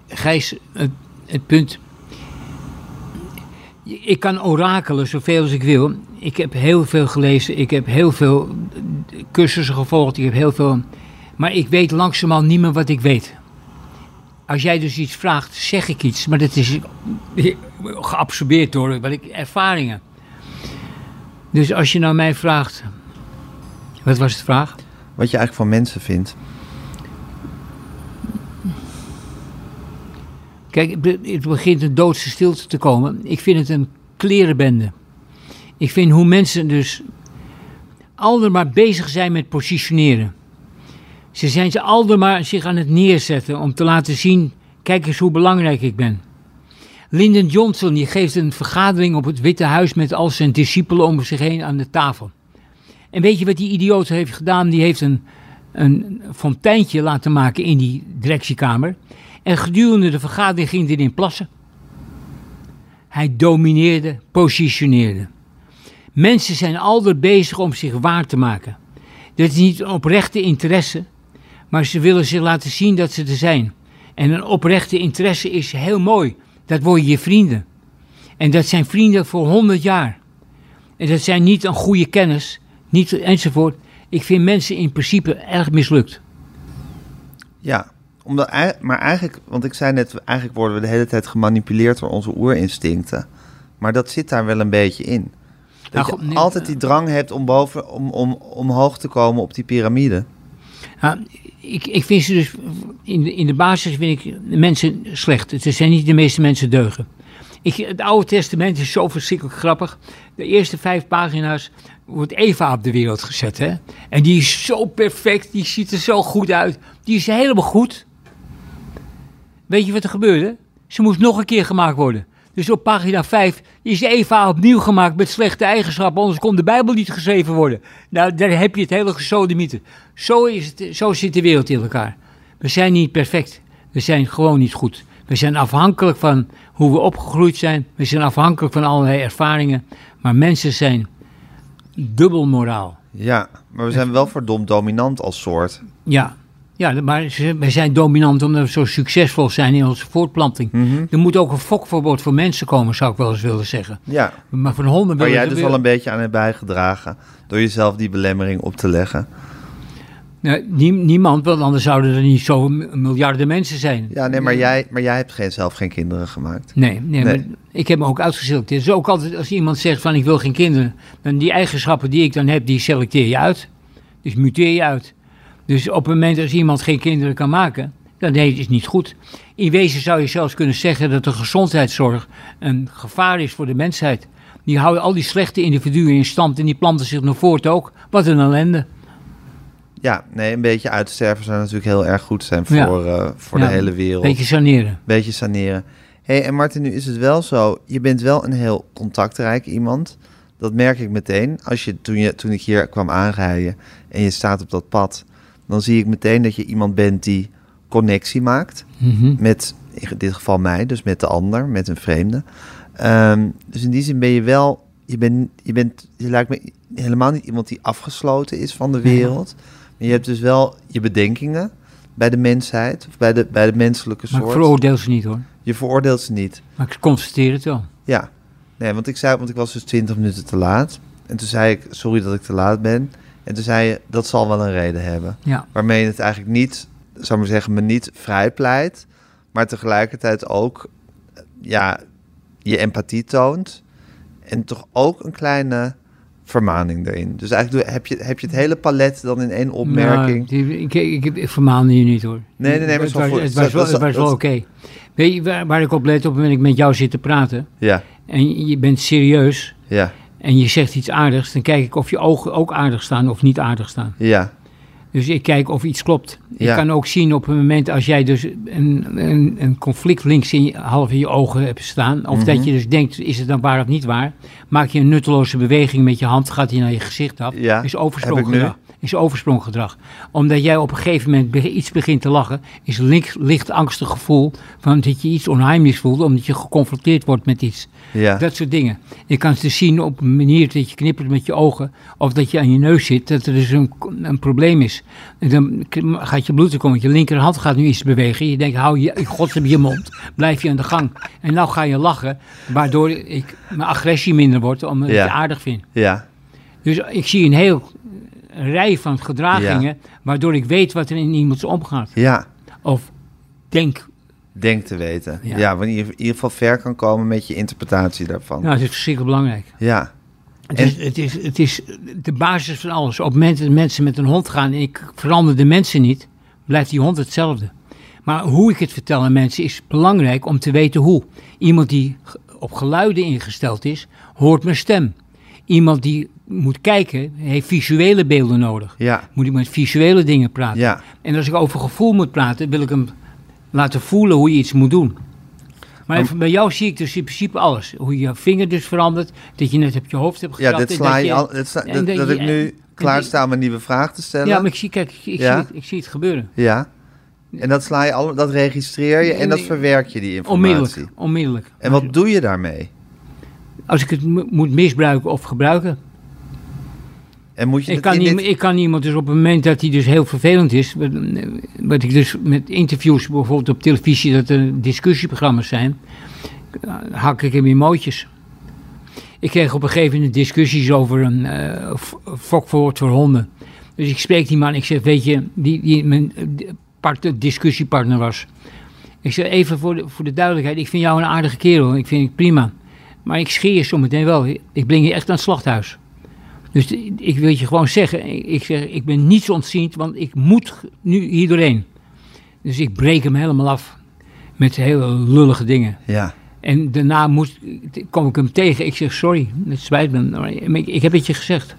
Gijs, het, het punt. Ik kan orakelen zoveel als ik wil. Ik heb heel veel gelezen. Ik heb heel veel cursussen gevolgd. Ik heb heel veel. Maar ik weet langzamerhand niet meer wat ik weet. Als jij dus iets vraagt, zeg ik iets. Maar dat is geabsorbeerd door wat ik, ervaringen. Dus als je nou mij vraagt. Wat was de vraag? Wat je eigenlijk van mensen vindt. Kijk, het be- het begint een doodse stilte te komen. Ik vind het een klerenbende. Ik vind hoe mensen dus alder maar bezig zijn met positioneren. Ze zijn ze alder maar zich aan het neerzetten om te laten zien, kijk eens hoe belangrijk ik ben. Lyndon Johnson die geeft een vergadering op het Witte Huis met al zijn discipelen om zich heen aan de tafel. En weet je wat die idioot heeft gedaan? Die heeft een, een fonteintje laten maken in die directiekamer. En gedurende de vergadering ging hij erin plassen. Hij domineerde, positioneerde. Mensen zijn altijd bezig om zich waar te maken. Dat is niet een oprechte interesse, maar ze willen zich laten zien dat ze er zijn. En een oprechte interesse is heel mooi. Dat worden je vrienden. En dat zijn vrienden voor 100 jaar. En dat zijn niet een goede kennis, niet enzovoort. Ik vind mensen in principe erg mislukt. Ja, omdat, maar eigenlijk, want ik zei net, eigenlijk worden we de hele tijd gemanipuleerd door onze oerinstincten. Maar dat zit daar wel een beetje in. Dat Nou, je altijd die drang hebt om, boven, om, om omhoog te komen op die piramide. Ja, ik, ik vind ze dus, in de, in de basis vind ik mensen slecht. Het zijn niet de meeste mensen deugen. Ik, het Oude Testament is zo verschrikkelijk grappig. De eerste vijf pagina's wordt Eva op de wereld gezet. Hè? En die is zo perfect, die ziet er zo goed uit. Die is helemaal goed. Weet je wat er gebeurde? Ze moest nog een keer gemaakt worden. Dus op pagina 5 is Eva opnieuw gemaakt met slechte eigenschappen, anders kon de Bijbel niet geschreven worden. Nou, daar heb je het hele gesodemieter. Zo, is het, zo zit de wereld in elkaar. We zijn niet perfect. We zijn gewoon niet goed. We zijn afhankelijk van hoe we opgegroeid zijn. We zijn afhankelijk van allerlei ervaringen. Maar mensen zijn dubbel moraal. Ja, maar we zijn wel verdomd dominant als soort. Ja, ja maar ze- wij zijn dominant omdat we zo succesvol zijn in onze voortplanting. Mhm. Er moet ook een fokverbod voor mensen komen, zou ik wel eens willen zeggen. Ja, Maar van honden waar jij dus wel een beetje aan hebt bijgedragen. Door jezelf die belemmering op te leggen. Nee, niemand, want anders zouden er niet zo miljarden mensen zijn. Ja, nee, maar jij, maar jij hebt geen, zelf geen kinderen gemaakt. Nee, nee, Nee. Maar ik heb me ook uitgeselecteerd. Dus ook altijd als iemand zegt van ik wil geen kinderen, dan die eigenschappen die ik dan heb, die selecteer je uit. Dus muteer je uit. Dus op het moment als iemand geen kinderen kan maken, dan nee, het is niet goed. In wezen zou je zelfs kunnen zeggen dat de gezondheidszorg een gevaar is voor de mensheid. Die houden al die slechte individuen in stand en die planten zich nog voort ook. Wat een ellende. Ja, nee, een beetje uitsterven zou natuurlijk heel erg goed zijn voor, Ja. eh, voor Ja, de hele wereld. Beetje saneren. Beetje saneren. hey, en Martin, nu is het wel zo. Je bent wel een heel contactrijk iemand. Dat merk ik meteen. Als je, toen, je, toen ik hier kwam aanrijden en je staat op dat pad... dan zie ik meteen dat je iemand bent die connectie maakt... Mhm. met, in dit geval mij, dus met de ander, met een vreemde. Ehm, dus in die zin ben je wel... Je, bent, je, bent, je lijkt me helemaal niet iemand die afgesloten is van de wereld. Maar je hebt dus wel je bedenkingen bij de mensheid... of bij de, bij de menselijke Maar ik soort. veroordeel ze niet hoor. Je veroordeelt ze niet. Maar ik constateer het wel. Ja, nee, want ik zei, want ik was dus 20 minuten te laat. En toen zei ik, sorry dat ik te laat ben. En toen zei je, dat zal wel een reden hebben. Ja. Waarmee je het eigenlijk niet, zou ik maar zeggen, me niet vrijpleit. Maar tegelijkertijd ook, ja, je empathie toont. En toch ook een kleine vermaning erin. Dus eigenlijk doe- heb je, heb je het hele palet dan in één opmerking. Nou, die- ik, ik, ik, ik vermaande je niet hoor. Nee, nee, nee, maar het was, het was wel, wel oké. Weet je waar, waar ik op let op dat ik met jou zit te praten Ja, en je bent serieus ja, en je zegt iets aardigs, dan kijk ik of je ogen ook aardig staan of niet aardig staan. ja, Dus ik kijk of iets klopt. Ja. Ik kan ook zien op een moment als jij dus een, een, een conflict links in je, half in je ogen hebt staan. Of Mhm. dat je dus denkt, is het dan waar of niet waar? Maak je een nutteloze beweging met je hand, gaat die naar je gezicht af. Ja, Is overspronggedrag. Is overspronggedrag. Omdat jij op een gegeven moment be- iets begint te lachen, is een licht, licht angstig gevoel van dat je iets onheimelijks voelt, omdat je geconfronteerd wordt met iets. ja. Dat soort dingen. Je kan het dus zien op een manier dat je knippert met je ogen. Of dat je aan je neus zit, dat er dus een, een probleem is. Dan gaat je bloed er komen. Je linkerhand gaat nu iets bewegen. Je denkt, hou je godsnaam je mond. Blijf je aan de gang. En nou ga je lachen, waardoor ik, mijn agressie minder wordt, omdat ik het aardig vind. ja. Dus ik zie een heel rij van gedragingen, waardoor ik weet wat er in iemands omgaat. ja. Of denk, Denk te weten. Ja. Ja, wanneer je in ieder geval ver kan komen met je interpretatie daarvan. nou, dat is verschrikkelijk belangrijk. Ja, Het is, het, is, het is de basis van alles. Op het moment dat mensen met een hond gaan en ik verander de mensen niet, blijft die hond hetzelfde. Maar hoe ik het vertel aan mensen is belangrijk om te weten hoe. Iemand die op geluiden ingesteld is, hoort mijn stem. Iemand die moet kijken, heeft visuele beelden nodig. ja, Moet ik met visuele dingen praten. ja. En als ik over gevoel moet praten, wil ik hem laten voelen hoe je iets moet doen. Maar bij jou zie ik dus in principe alles. Hoe je vervinger dus verandert, dat je net op je hoofd hebt Ja, getrapt. dit en sla dat je al, dit sla- dat, dat dat je- ik nu klaar sta om een nieuwe vraag te stellen. Ja, maar ik zie, kijk, ik, ik Ja? zie, het, ik zie het gebeuren. Ja. En dat sla je al, dat registreer je en dat verwerk je die informatie. Onmiddellijk, onmiddellijk. En wat doe je daarmee? Als ik het mo- moet misbruiken of gebruiken. En moet je Ik kan, in niet, dit- ik kan iemand dus op het moment dat hij dus heel vervelend is, wat, wat ik dus met interviews bijvoorbeeld op televisie, dat er discussieprogramma's zijn, hak ik hem in mootjes. Ik kreeg op een gegeven moment discussies over een fokwoord voor honden. Dus ik spreek die man, ik zeg, weet je, die, die mijn eh, part, discussiepartner was. Ik zeg, even voor de, voor de duidelijkheid, ik vind jou een aardige kerel, ik vind het prima. Maar ik scheer je zometeen wel, ik breng je echt naar het slachthuis. Dus ik wil je gewoon zeggen, ik- zeg, ik ben niets ontziend, want ik moet nu hier doorheen. Dus ik breek hem helemaal af met hele lullige dingen. Ja, En daarna moest, kom ik hem tegen. Ik zeg, sorry, het spijt me, maar ik, ik heb het je gezegd.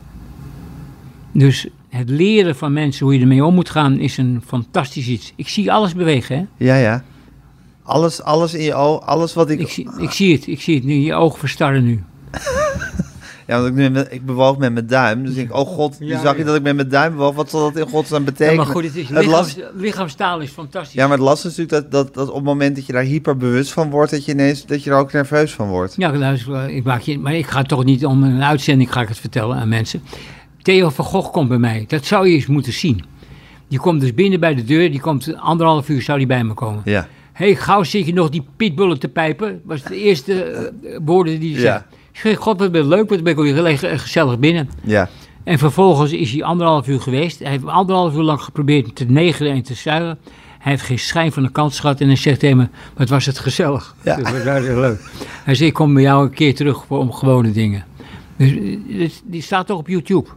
Dus het leren van mensen hoe je ermee om moet gaan is een fantastisch iets. Ik zie alles bewegen, hè. ja, ja. Alles, alles in je oog, alles wat ik... Ik zie, ik zie het, ik zie het nu. Je ogen verstarren nu. Ja, want ik, nu ik bewoog met mijn duim. Dus ik denk, oh god, nu Ja, zag je ja. dat ik met mijn duim bewoog. Wat zal dat in godsnaam Ja, betekenen? maar goed, het is Het last- lichaamstaal is fantastisch. Ja, maar het lastige is natuurlijk dat, dat, dat op het moment dat je daar hyper bewust van wordt, dat je ineens dat je er ook nerveus van wordt. Ja, luister, ik maak je, maar ik ga toch niet om een uitzending ga ik het vertellen aan mensen. Theo van Gogh komt bij mij. Dat zou je eens moeten zien. Die komt dus binnen bij de deur. Die komt anderhalf uur zou die bij me komen. Ja, Hé, hey, gauw zit je nog die pitbullen te pijpen. Was de eerste eh, woorden die hij Ja. zei. Ik zeg, god, wat ben je leuk. Wat ben ik eh, gezellig binnen. ja, En vervolgens is hij anderhalf uur geweest. Hij heeft anderhalf uur lang geprobeerd te negeren en te zuigen. Hij heeft geen schijn van de kans gehad. En hij zegt tegen me, wat was het gezellig. Ja. Dat was heel leuk. Hij zegt, ik kom bij jou een keer terug voor, om gewone dingen. Dus, eh, die staat toch op YouTube.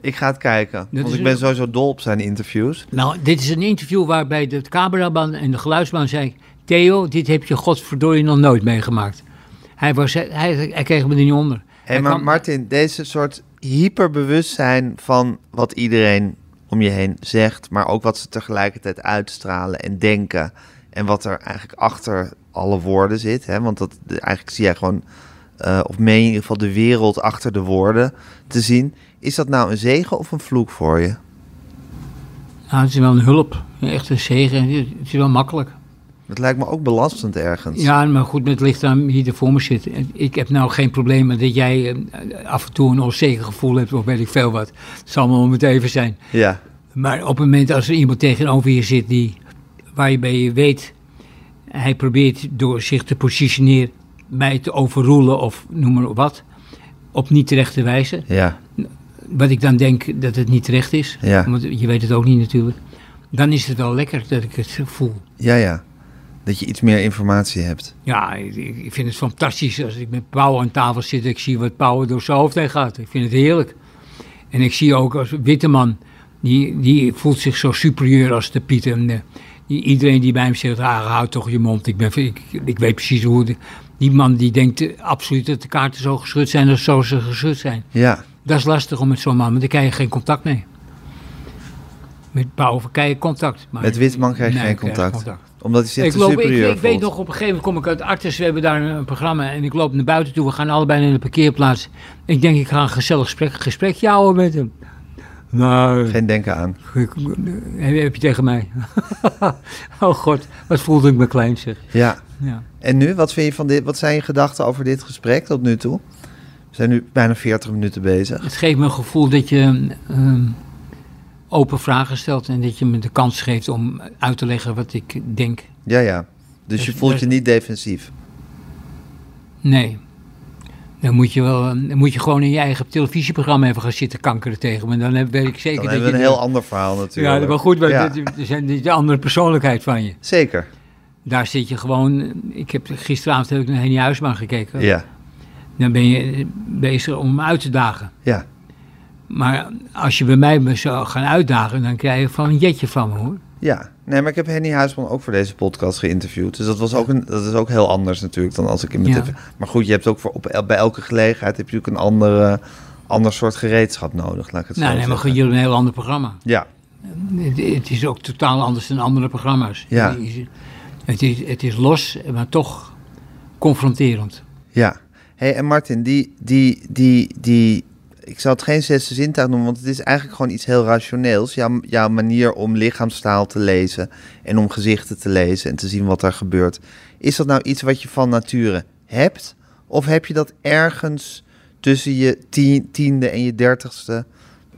ik ga het kijken. want ik een- ben sowieso dol op zijn interviews. Nou, dit is een interview waarbij de cameraman en de geluidsman zei... Theo, dit heb je godverdorie nog nooit meegemaakt. Hij, was, hij, hij kreeg me er niet onder. Hij maar kwam- Martin, deze soort hyperbewustzijn van wat iedereen om je heen zegt, maar ook wat ze tegelijkertijd uitstralen en denken. En wat er eigenlijk achter alle woorden zit. Hè? Want dat, eigenlijk zie jij gewoon, eh, of meen je in ieder geval de wereld achter de woorden te zien. Is dat nou een zegen of een vloek voor je? Nou, het is wel een hulp. Echt een zegen. Het is wel makkelijk. Het lijkt me ook belastend ergens. Ja, maar goed, met het licht aan wie er voor me zit. Ik heb nou geen probleem met dat jij eh, af en toe een onzeker gevoel hebt, of weet ik veel wat. Het zal maar om het even zijn. Ja, Maar op het moment als er iemand tegenover je zit die, waar je bij je weet, hij probeert door zich te positioneren, mij te overroelen of noem maar wat, op niet terechte wijze. ja, Wat ik dan denk dat het niet terecht is, Ja. want je weet het ook niet natuurlijk. Dan is het wel lekker dat ik het voel. ja, ja. Dat je iets meer informatie hebt. Ja, ik, ik vind het fantastisch als ik met Pauw aan tafel zit. Ik zie wat Pauw door zijn hoofd heen gaat. Ik vind het heerlijk. En ik zie ook als Witteman, die, die voelt zich zo superieur als de Piet. En, eh, die, iedereen die bij hem zegt, ah, houd toch je mond. Ik, ben, ik, ik weet precies hoe... De, die man die denkt absoluut dat de kaarten zo geschud zijn als zo ze geschud zijn. Ja, Dat is lastig om met zo'n man, want daar krijg je geen contact mee. Met Pauw krijg je contact. Maar met Witman krijg je Nee, geen krijg je contact. Omdat hij zich ik, te loop, ik, weet nog, op een gegeven moment kom ik uit Artes. We hebben daar een programma en ik loop naar buiten toe. We gaan allebei naar de parkeerplaats. Ik denk, ik ga een gezellig gesprek, gesprekje houden met hem. Nou, Geen denken aan. ik- heb je tegen mij? oh god, wat voelde ik me klein zeg. Ja. Ja. En nu, wat, vind je van dit, wat zijn je gedachten over dit gesprek tot nu toe? We zijn nu bijna 40 minuten bezig. Het geeft me een gevoel dat je ehm, open vragen stelt. En dat je me de kans geeft om uit te leggen wat ik denk. Ja, ja. Dus je voelt dus- je niet defensief. Nee. Dan moet je, wel, dan moet je gewoon in je eigen televisieprogramma even gaan zitten kankeren tegen me. Dan heb, weet ik zeker Dan dat we een heel ander verhaal natuurlijk. Ja, maar goed, maar Ja, is een de andere persoonlijkheid van je. Zeker. Daar zit je gewoon... Ik heb gisteravond heb ik naar Henny Huisman gekeken. Ja, Dan ben je bezig om hem uit te dagen. ja. Maar als je bij mij zou gaan uitdagen, dan krijg je van een jetje van me, hoor. Ja, nee, maar ik heb Henny Huisman ook voor deze podcast geïnterviewd. Dus dat, was ook een, dat is ook heel anders natuurlijk dan als ik in mijn Ja. Maar goed, je hebt ook voor op, bij elke gelegenheid heb je ook een andere, ander soort gereedschap nodig, laat ik het zo Nou, nee, maar goed, jullie hebben een heel ander programma. Ja, Het, het is ook totaal anders dan andere programma's. Ja. Het is, het is, het is los, maar toch confronterend. ja. hey, en Martin, die, die, die, die... Ik zal het geen zesde zintuig noemen, want het is eigenlijk gewoon iets heel rationeels. Jouw, jouw manier om lichaamstaal te lezen en om gezichten te lezen en te zien wat er gebeurt. Is dat nou iets wat je van nature hebt? Of heb je dat ergens tussen je tien, tiende en je dertigste,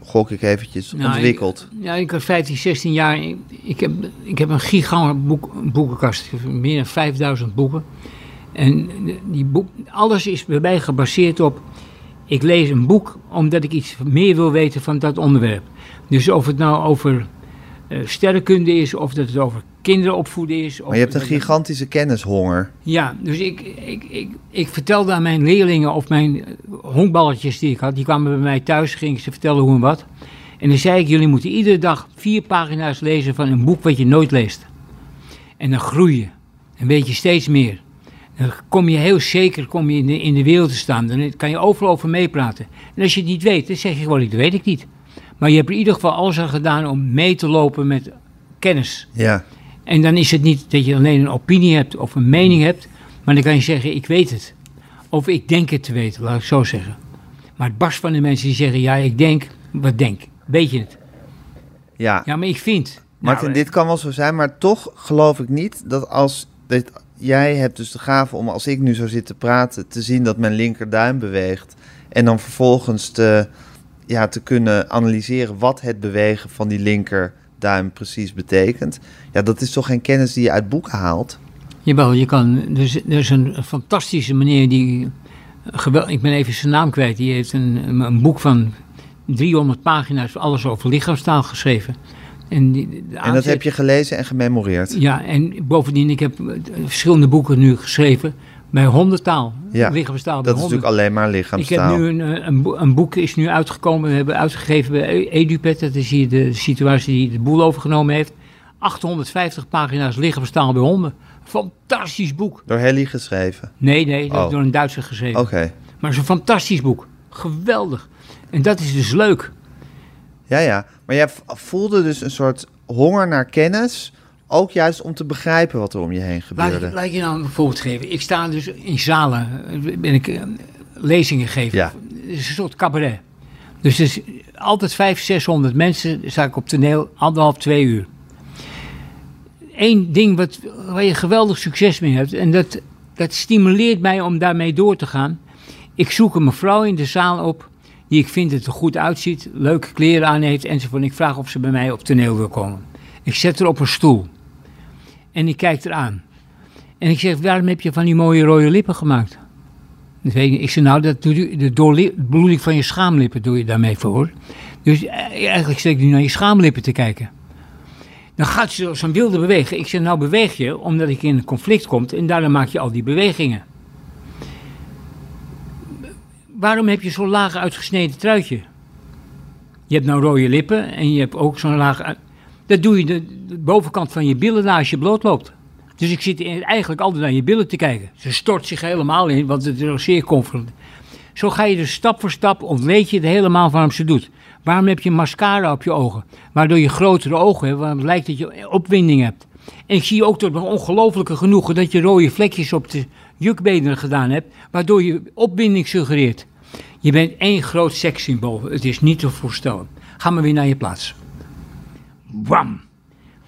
gok ik eventjes, Nou, ontwikkeld? Ik, ja, ik was 15, 16 jaar. Ik, ik, heb, ik heb een gigantische boek, boekenkast. Heb meer dan 5000 boeken. En die boek, alles is bij mij gebaseerd op... Ik lees een boek omdat ik iets meer wil weten van dat onderwerp. Dus of het nou over eh sterrenkunde is, of dat het over kinderen opvoeden is. Of Maar je hebt een dat gigantische kennishonger. Ja, dus ik, ik, ik, ik vertelde aan mijn leerlingen of mijn eh, honkballetjes die ik had, die kwamen bij mij thuis, ging ik ze vertellen hoe en wat. En dan zei ik, jullie moeten iedere dag vier pagina's lezen van een boek wat je nooit leest. En dan groei je. Dan weet je steeds meer. Dan kom je heel zeker kom je in, de, in de wereld te staan. Dan kan je overal over meepraten. En als je het niet weet, dan zeg je gewoon, dat weet ik niet. Maar je hebt er in ieder geval alles aan gedaan om mee te lopen met kennis. Ja, En dan is het niet dat je alleen een opinie hebt of een mening hebt, maar dan kan je zeggen, ik weet het. Of ik denk het te weten, laat ik zo zeggen. Maar het barst van de mensen die zeggen, ja, ik denk, wat denk. Weet je het? ja. Ja, maar ik vind. Martin, Nou, dit kan wel zo zijn, maar toch geloof ik niet dat als... Dat, jij hebt dus de gave om als ik nu zo zit te praten, te zien dat mijn linkerduim beweegt. En dan vervolgens te, ja, te kunnen analyseren wat het bewegen van die linkerduim precies betekent. Ja, dat is toch geen kennis die je uit boeken haalt? Jawel, je kan. Er is, een fantastische meneer die. Gewel, ik ben even zijn naam kwijt. Die heeft een, een boek van 300 pagina's, alles over lichaamstaal geschreven. En, die, de En dat heb je gelezen en gememoreerd. Ja, en bovendien, ik heb eh, verschillende boeken nu geschreven bij honderdtaal. Ja, lichaamstaal Dat is natuurlijk alleen maar Ik lichaamstaal. heb nu een, eh, een, boek, een boek is nu uitgekomen, we hebben uitgegeven bij E- Edupet. Dat is hier de situatie die de boel overgenomen heeft. 850 pagina's lichaamstaal bij honden. Fantastisch boek. Door Helly geschreven. Nee, nee, Oh. door een Duitser geschreven. Oké. Maar het is een fantastisch boek. Geweldig. En dat is dus leuk. Ja, ja. Maar jij voelde dus een soort honger naar kennis ook juist om te begrijpen wat er om je heen Laat, gebeurde? laat ik je nou een voorbeeld geven. Ik sta dus in zalen, ben ik eh, lezingen geven. Ja. Het is een soort cabaret. Dus is altijd 500, 600 mensen, sta ik op toneel, anderhalf, twee uur. Eén ding wat, waar je geweldig succes mee hebt, en dat, dat stimuleert mij om daarmee door te gaan. Ik zoek een mevrouw in de zaal op, die ik vind dat er goed uitziet, leuke kleren aan heeft enzovoort. En ik vraag of ze bij mij op toneel wil komen. Ik zet haar op een stoel. En ik kijk haar aan. En ik zeg, waarom heb je van die mooie rode lippen gemaakt? Dat weet ik, zeg, nou, dat doe je, de van je schaamlippen doe je daarmee voor. Dus eh, eigenlijk zit ik nu naar je schaamlippen te kijken. Dan gaat ze zo'n wilde bewegen. Ik zeg, nou beweeg je omdat ik in een conflict komt en daarom maak je al die bewegingen. Waarom heb je zo'n laag uitgesneden truitje? Je hebt nou rode lippen en je hebt ook zo'n laag... Dat doe je de, bovenkant van je billen na als je bloot loopt. Dus ik zit eigenlijk altijd naar je billen te kijken. Ze stort zich helemaal in, want het is ook zeer confronterend. Zo ga je dus stap voor stap, ontleed je helemaal waarom ze doet. Waarom heb je mascara op je ogen? Waardoor je grotere ogen hebt, waarom het lijkt dat je opwinding hebt. En ik zie ook tot mijn ongelofelijke genoegen dat je rode vlekjes op de jukbeenderen gedaan hebt, waardoor je opwinding suggereert. Je bent één groot sekssymbool. Het is niet te voorstellen. Ga maar weer naar je plaats. Wam!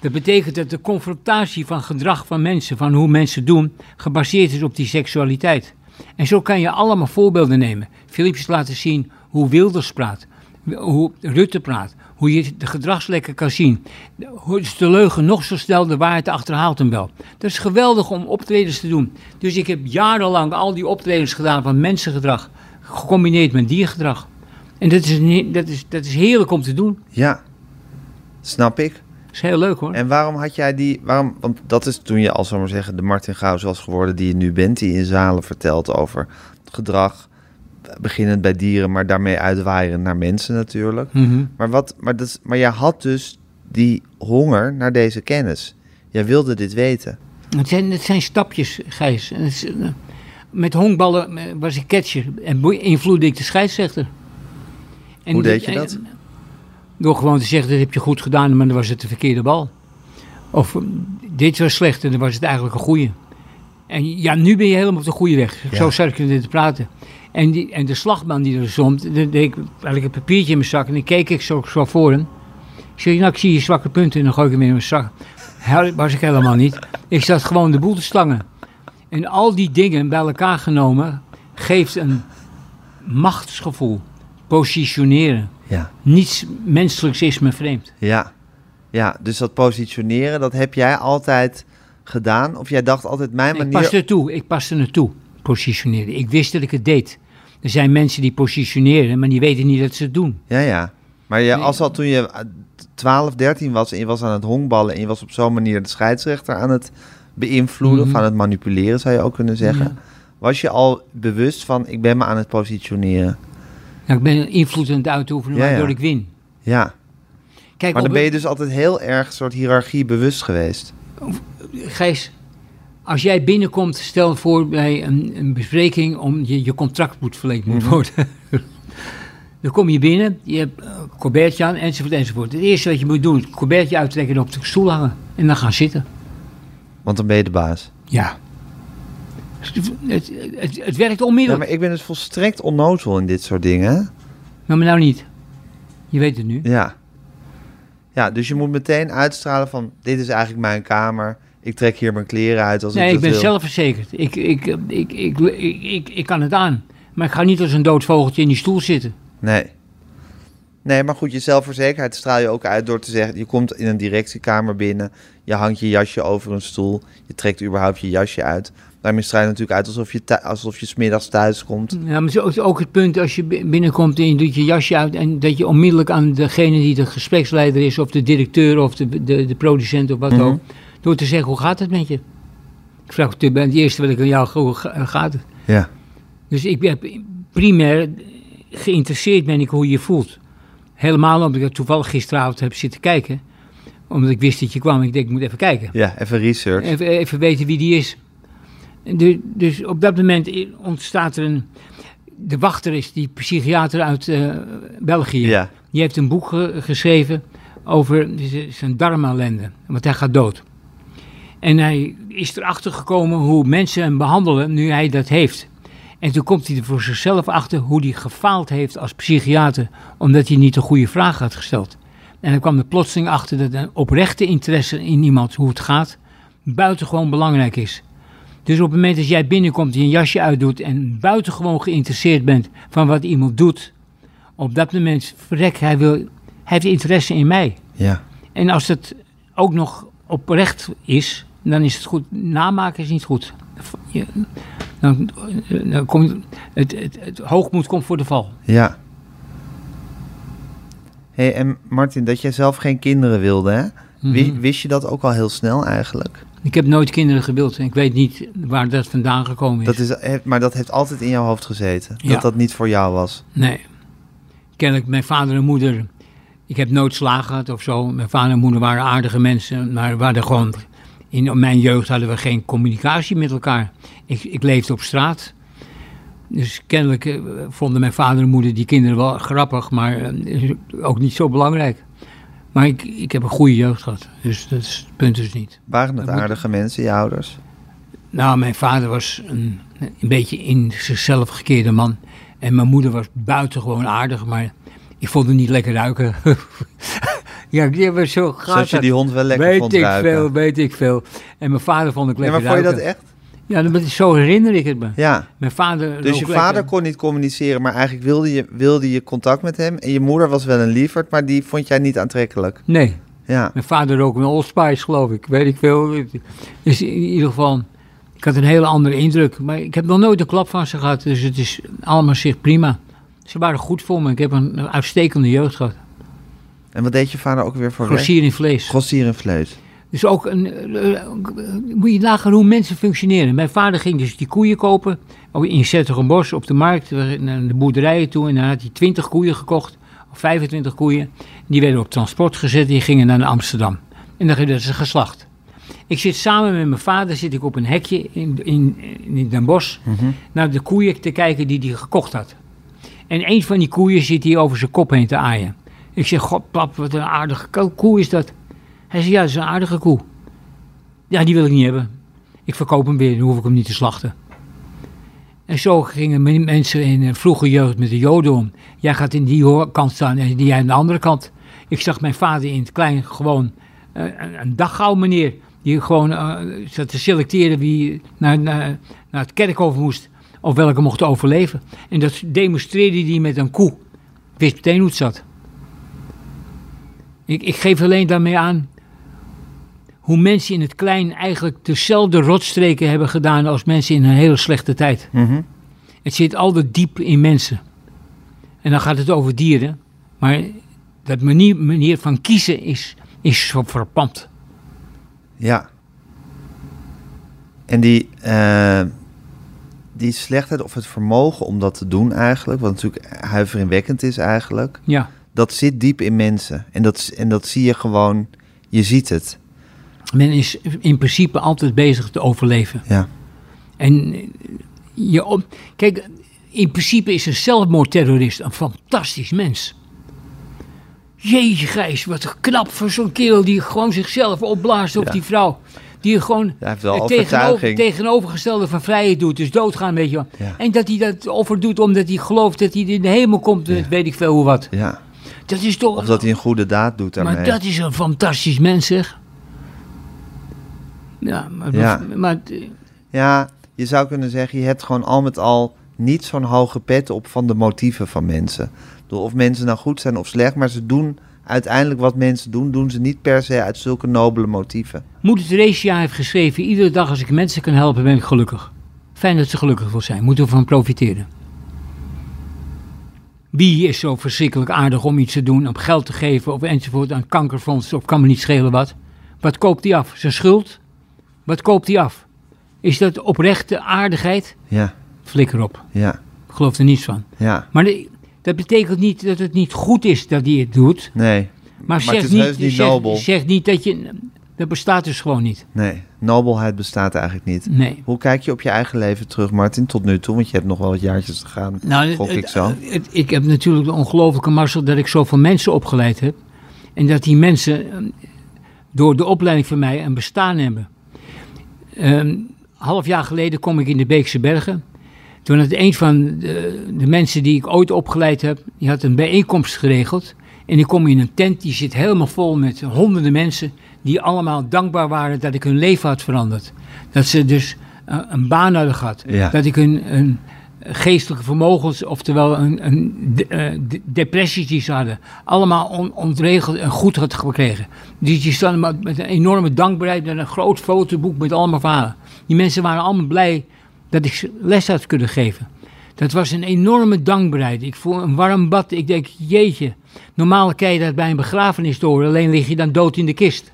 Dat betekent dat de confrontatie van gedrag van mensen, van hoe mensen doen, gebaseerd is op die seksualiteit. En zo kan je allemaal voorbeelden nemen. Filipjes laten zien hoe Wilders praat, hoe Rutte praat, hoe je de gedragslekken kan zien. Hoe is de leugen nog zo snel de waarheid achterhaalt hem wel. Dat is geweldig om optredens te doen. Dus ik heb jarenlang al die optredens gedaan van mensengedrag, gecombineerd met diergedrag. En dat is, dat is, dat is heerlijk om te doen. Ja, snap ik. Dat is heel leuk hoor. En waarom had jij die... Waarom, want dat is toen je, als we maar zeggen, de Martin Gauws was geworden die je nu bent. Die in zalen vertelt over gedrag, beginnend bij dieren, maar daarmee uitwaaien naar mensen natuurlijk. Mhm. Maar, wat, maar, dat, maar jij had dus die honger naar deze kennis. Jij wilde dit weten. Het zijn, het zijn stapjes, Gijs. Het is, met honkballen eh, was ik catcher en beïnvloedde ik de scheidsrechter. En Hoe deed je en- dat? Door gewoon te zeggen, dat heb je goed gedaan, maar dan was het de verkeerde bal. Of eh, dit was slecht en dan was het eigenlijk een goede. En ja, nu ben je helemaal op de goede weg. Ja. Zo zat ik er te praten. En, die, en de slagman die er stond, dan deed ik, had ik een papiertje in mijn zak en dan keek ik zo, zo voor hem. Ik zeg, nou, ik zie je zwakke punten en dan gooi ik hem in mijn zak. Hel- was ik helemaal niet. Ik zat gewoon de boel te slangen. En al die dingen bij elkaar genomen geeft een machtsgevoel. Positioneren. Ja. Niets menselijks is me vreemd. Ja. Ja, dus dat positioneren, dat heb jij altijd gedaan? Of jij dacht altijd, mijn Ik manier... paste er toe. Ik paste er toe. Positioneren. Ik wist dat ik het deed. Er zijn mensen die positioneren, maar die weten niet dat ze het doen. Ja, ja. Maar je, als al toen je eh, 12, 13 was en je was aan het honkballen... en je was op zo'n manier de scheidsrechter aan het beïnvloeden... Mhm. of aan het manipuleren, zou je ook kunnen zeggen... Ja. was je al bewust van, ik ben me aan het positioneren? Nou, ik ben invloed aan het uitoefenen, Ja, ja. waardoor ik win. Ja, Kijk, maar dan ben je dus altijd heel erg een soort hiërarchie bewust geweest. Gijs, als jij binnenkomt, stel voor bij een, een bespreking om je, je contract moet verlengd moet Mhm. worden. Dan kom je binnen, je hebt uh, colbertje aan, enzovoort, enzovoort. Het eerste wat je moet doen, is het colbertje uittrekken en op de stoel hangen. En dan gaan zitten. Want dan ben je de baas. Ja. Het, het, het werkt Ja, onmiddellijk. maar ik ben dus volstrekt onnozel in dit soort dingen. hè? Maar, nou niet. Je weet het nu. Ja. Ja, dus je moet meteen uitstralen van, dit is eigenlijk mijn kamer. Ik trek hier mijn kleren uit als Nee, ik ik dat ben wil. zelfverzekerd. Ik, ik, ik, ik, ik, ik, ik, ik kan het aan. Maar ik ga niet als een dood vogeltje in die stoel zitten. Nee. Nee, maar goed, je zelfverzekerdheid straal je ook uit door te zeggen... je komt in een directiekamer binnen, je hangt je jasje over een stoel... je trekt überhaupt je jasje uit. Daarmee straal je natuurlijk uit alsof je, alsof je smiddags thuis komt. Ja, maar zo is ook het punt als je bi- binnenkomt en je doet je jasje uit... en dat je onmiddellijk aan degene die de gespreksleider is... of de directeur of de, de, de producent of wat Mhm. ook... door te zeggen, hoe gaat het met je? Ik vraag het het eerste wat ik aan jou... Hoe ga- gaat het? Ja. Dus ik ben primair geïnteresseerd ben ik hoe je je voelt. Helemaal omdat ik toevallig gisteravond heb zitten kijken. Omdat ik wist dat je kwam. Ik denk, ik moet even kijken. Ja, even research. Even, even weten wie die is. Dus op dat moment ontstaat er een... De wachter is die psychiater uit eh, België. Ja. Die heeft een boek ge- geschreven over zijn darmellende. Want hij gaat dood. En hij is erachter gekomen hoe mensen hem behandelen nu hij dat heeft. En toen komt hij er voor zichzelf achter hoe hij gefaald heeft als psychiater, omdat hij niet de goede vraag had gesteld. En dan kwam er plotseling achter dat een oprechte interesse in iemand, hoe het gaat, buitengewoon belangrijk is. Dus op het moment dat jij binnenkomt, je een jasje uitdoet en buitengewoon geïnteresseerd bent van wat iemand doet, op dat moment, verrek, hij, wil, hij heeft interesse in mij. Ja. En als het ook nog oprecht is, dan is het goed. Namaken is niet goed. Dan, dan komt het, het, het hoogmoed komt voor de val. Ja. hey, en Martin, dat jij zelf geen kinderen wilde, hè? Mhm. Wist je dat ook al heel snel eigenlijk? Ik heb nooit kinderen gewild. en Ik weet niet waar dat vandaan gekomen is. Dat is he- maar dat heeft altijd in jouw hoofd gezeten. Ja. Dat dat niet voor jou was. Nee. Kennelijk, mijn vader en moeder. Ik heb nooit slagen gehad of zo. Mijn vader en moeder waren aardige mensen. Maar we hadden gewoon. In mijn jeugd hadden we geen communicatie met elkaar. Ik, ik leefde op straat. Dus kennelijk eh, vonden mijn vader en moeder die kinderen wel grappig. Maar eh, ook niet zo belangrijk. Maar ik, ik heb een goede jeugd gehad. Dus dat is het punt dus niet. Waren het moet- aardige mensen, je ouders? Nou, mijn vader was een, een beetje in zichzelf gekeerde man. En mijn moeder was buitengewoon aardig, maar ik vond het niet lekker ruiken. ja, die zo Zodat je die hond wel lekker Weet vond ik ruiken. veel, weet ik veel. En mijn vader vond ik Ja, lekker maar vond je dat echt? Ja, dat, zo herinner ik het me. Ja. Mijn vader Dus je lekker. vader kon niet communiceren, maar eigenlijk wilde je, wilde je contact met hem. En je moeder was wel een lieverd, maar die vond jij niet aantrekkelijk. Nee, Ja. mijn vader rook een Old Spice, geloof ik. Weet ik veel. Dus in ieder geval, ik had een hele andere indruk. Maar ik heb nog nooit een klap van ze gehad, dus het is allemaal zich prima. Ze waren goed voor me. Ik heb een uitstekende jeugd gehad. En wat deed je vader ook weer voor? Grossier in vlees. Grossier in vlees. Dus ook een, eh, moet je nagaan hoe mensen functioneren. Mijn vader ging dus die koeien kopen in Zettergenbos op de markt, naar de boerderijen toe. En dan had hij 20 koeien gekocht, of 25 koeien. Die werden op transport gezet, die gingen naar Amsterdam. En dan werden ze geslacht. Ik zit samen met mijn vader zit ik op een hekje in, in, in Den Bosch Mhm. naar de koeien te kijken die hij gekocht had. En een van die koeien zit hier over zijn kop heen te aaien. Ik zeg, god pap, wat een aardige ko- koe is dat. Hij zei, ja, dat is een aardige koe. Ja, die wil ik niet hebben. Ik verkoop hem weer, dan hoef ik hem niet te slachten. En zo gingen men- mensen in een vroege jeugd met de joden om. Jij gaat in die kant staan en die aan de andere kant. Ik zag mijn vader in het klein gewoon eh, een, een daggauw meneer. Die gewoon eh, zat te selecteren wie naar, naar, naar het kerkhof moest. Of welke mocht overleven. En dat demonstreerde hij met een koe. Ik wist meteen hoe het zat. Ik, ik geef alleen daarmee aan hoe mensen in het klein eigenlijk dezelfde rotstreken hebben gedaan als mensen in een hele slechte tijd. Mhm. Het zit altijd diep in mensen. En dan gaat het over dieren. Maar dat manier, manier van kiezen is, is zo verpand. Ja. En die, eh, die slechtheid of het vermogen om dat te doen eigenlijk, wat natuurlijk huiveringwekkend is eigenlijk, Ja. Dat zit diep in mensen. En dat, en dat zie je gewoon, je ziet het. Men is in principe altijd bezig te overleven. Ja. En eh, je, op- kijk, in principe is een zelfmoordterrorist een fantastisch mens. Jeetje Gijs, wat knap voor zo'n kerel die gewoon zichzelf opblaast op Ja. die vrouw. Die gewoon het tegenover, overtuiging. tegenovergestelde van vrijheid doet, dus doodgaan, weet je wel. Ja. En dat hij dat offer doet omdat hij gelooft dat hij in de hemel komt, weet ik veel hoe wat. Ja. Dat is toch... Of dat hij een goede daad doet daarmee. maar dat is een fantastisch mens, zeg. Ja, maar... Ja. maar Ja, je zou kunnen zeggen, je hebt gewoon al met al niet zo'n hoge pet op van de motieven van mensen. Of mensen nou goed zijn of slecht, maar ze doen uiteindelijk wat mensen doen, doen ze niet per se uit zulke nobele motieven. Moeder Theresia heeft geschreven: Iedere dag als ik mensen kan helpen, ben ik gelukkig. Fijn dat ze gelukkig wil zijn, moeten we van profiteren. Wie is zo verschrikkelijk aardig om iets te doen, om geld te geven of enzovoort aan kankerfonds of kan me niet schelen wat? Wat koopt hij af? Zijn schuld? Wat koopt hij af? Is dat oprechte aardigheid? Ja, Flikker op. ja, Ik geloof er niets van. ja. Maar de- dat betekent niet dat het niet goed is dat hij het doet. Nee. Maar, Maar zeg, het is niet, niet zeg, nobel. zeg niet dat je. Dat bestaat dus gewoon niet. Nee, nobelheid bestaat eigenlijk niet. Nee. Hoe kijk je op je eigen leven terug, Martin, tot nu toe? Want je hebt nog wel wat jaartjes te gaan, Nou, gok ik zo. het- ik heb natuurlijk de ongelofelijke mazzel dat ik zoveel mensen opgeleid heb. En dat die mensen eh, door de opleiding van mij een bestaan hebben. Een half jaar geleden kom ik in de Beekse Bergen. Toen had een van de, de mensen die ik ooit opgeleid heb, die had een bijeenkomst geregeld. En ik kom in een tent, die zit helemaal vol met honderden mensen die allemaal dankbaar waren dat ik hun leven had veranderd. Dat ze dus eh, een baan hadden gehad. Ja. Dat ik een, een geestelijke vermogens, oftewel een, een de- eh, de- depressies die ze hadden, allemaal on- ontregeld en goed had gekregen. Die, die stonden met, een enorme dankbaarheid met een groot fotoboek met allemaal verhalen. Die mensen waren allemaal blij dat ik les had kunnen geven. Dat was een enorme dankbaarheid. Ik voel een warm bad. Ik denk, jeetje, normaal kan je dat bij een begrafenis door, alleen lig je dan dood in de kist.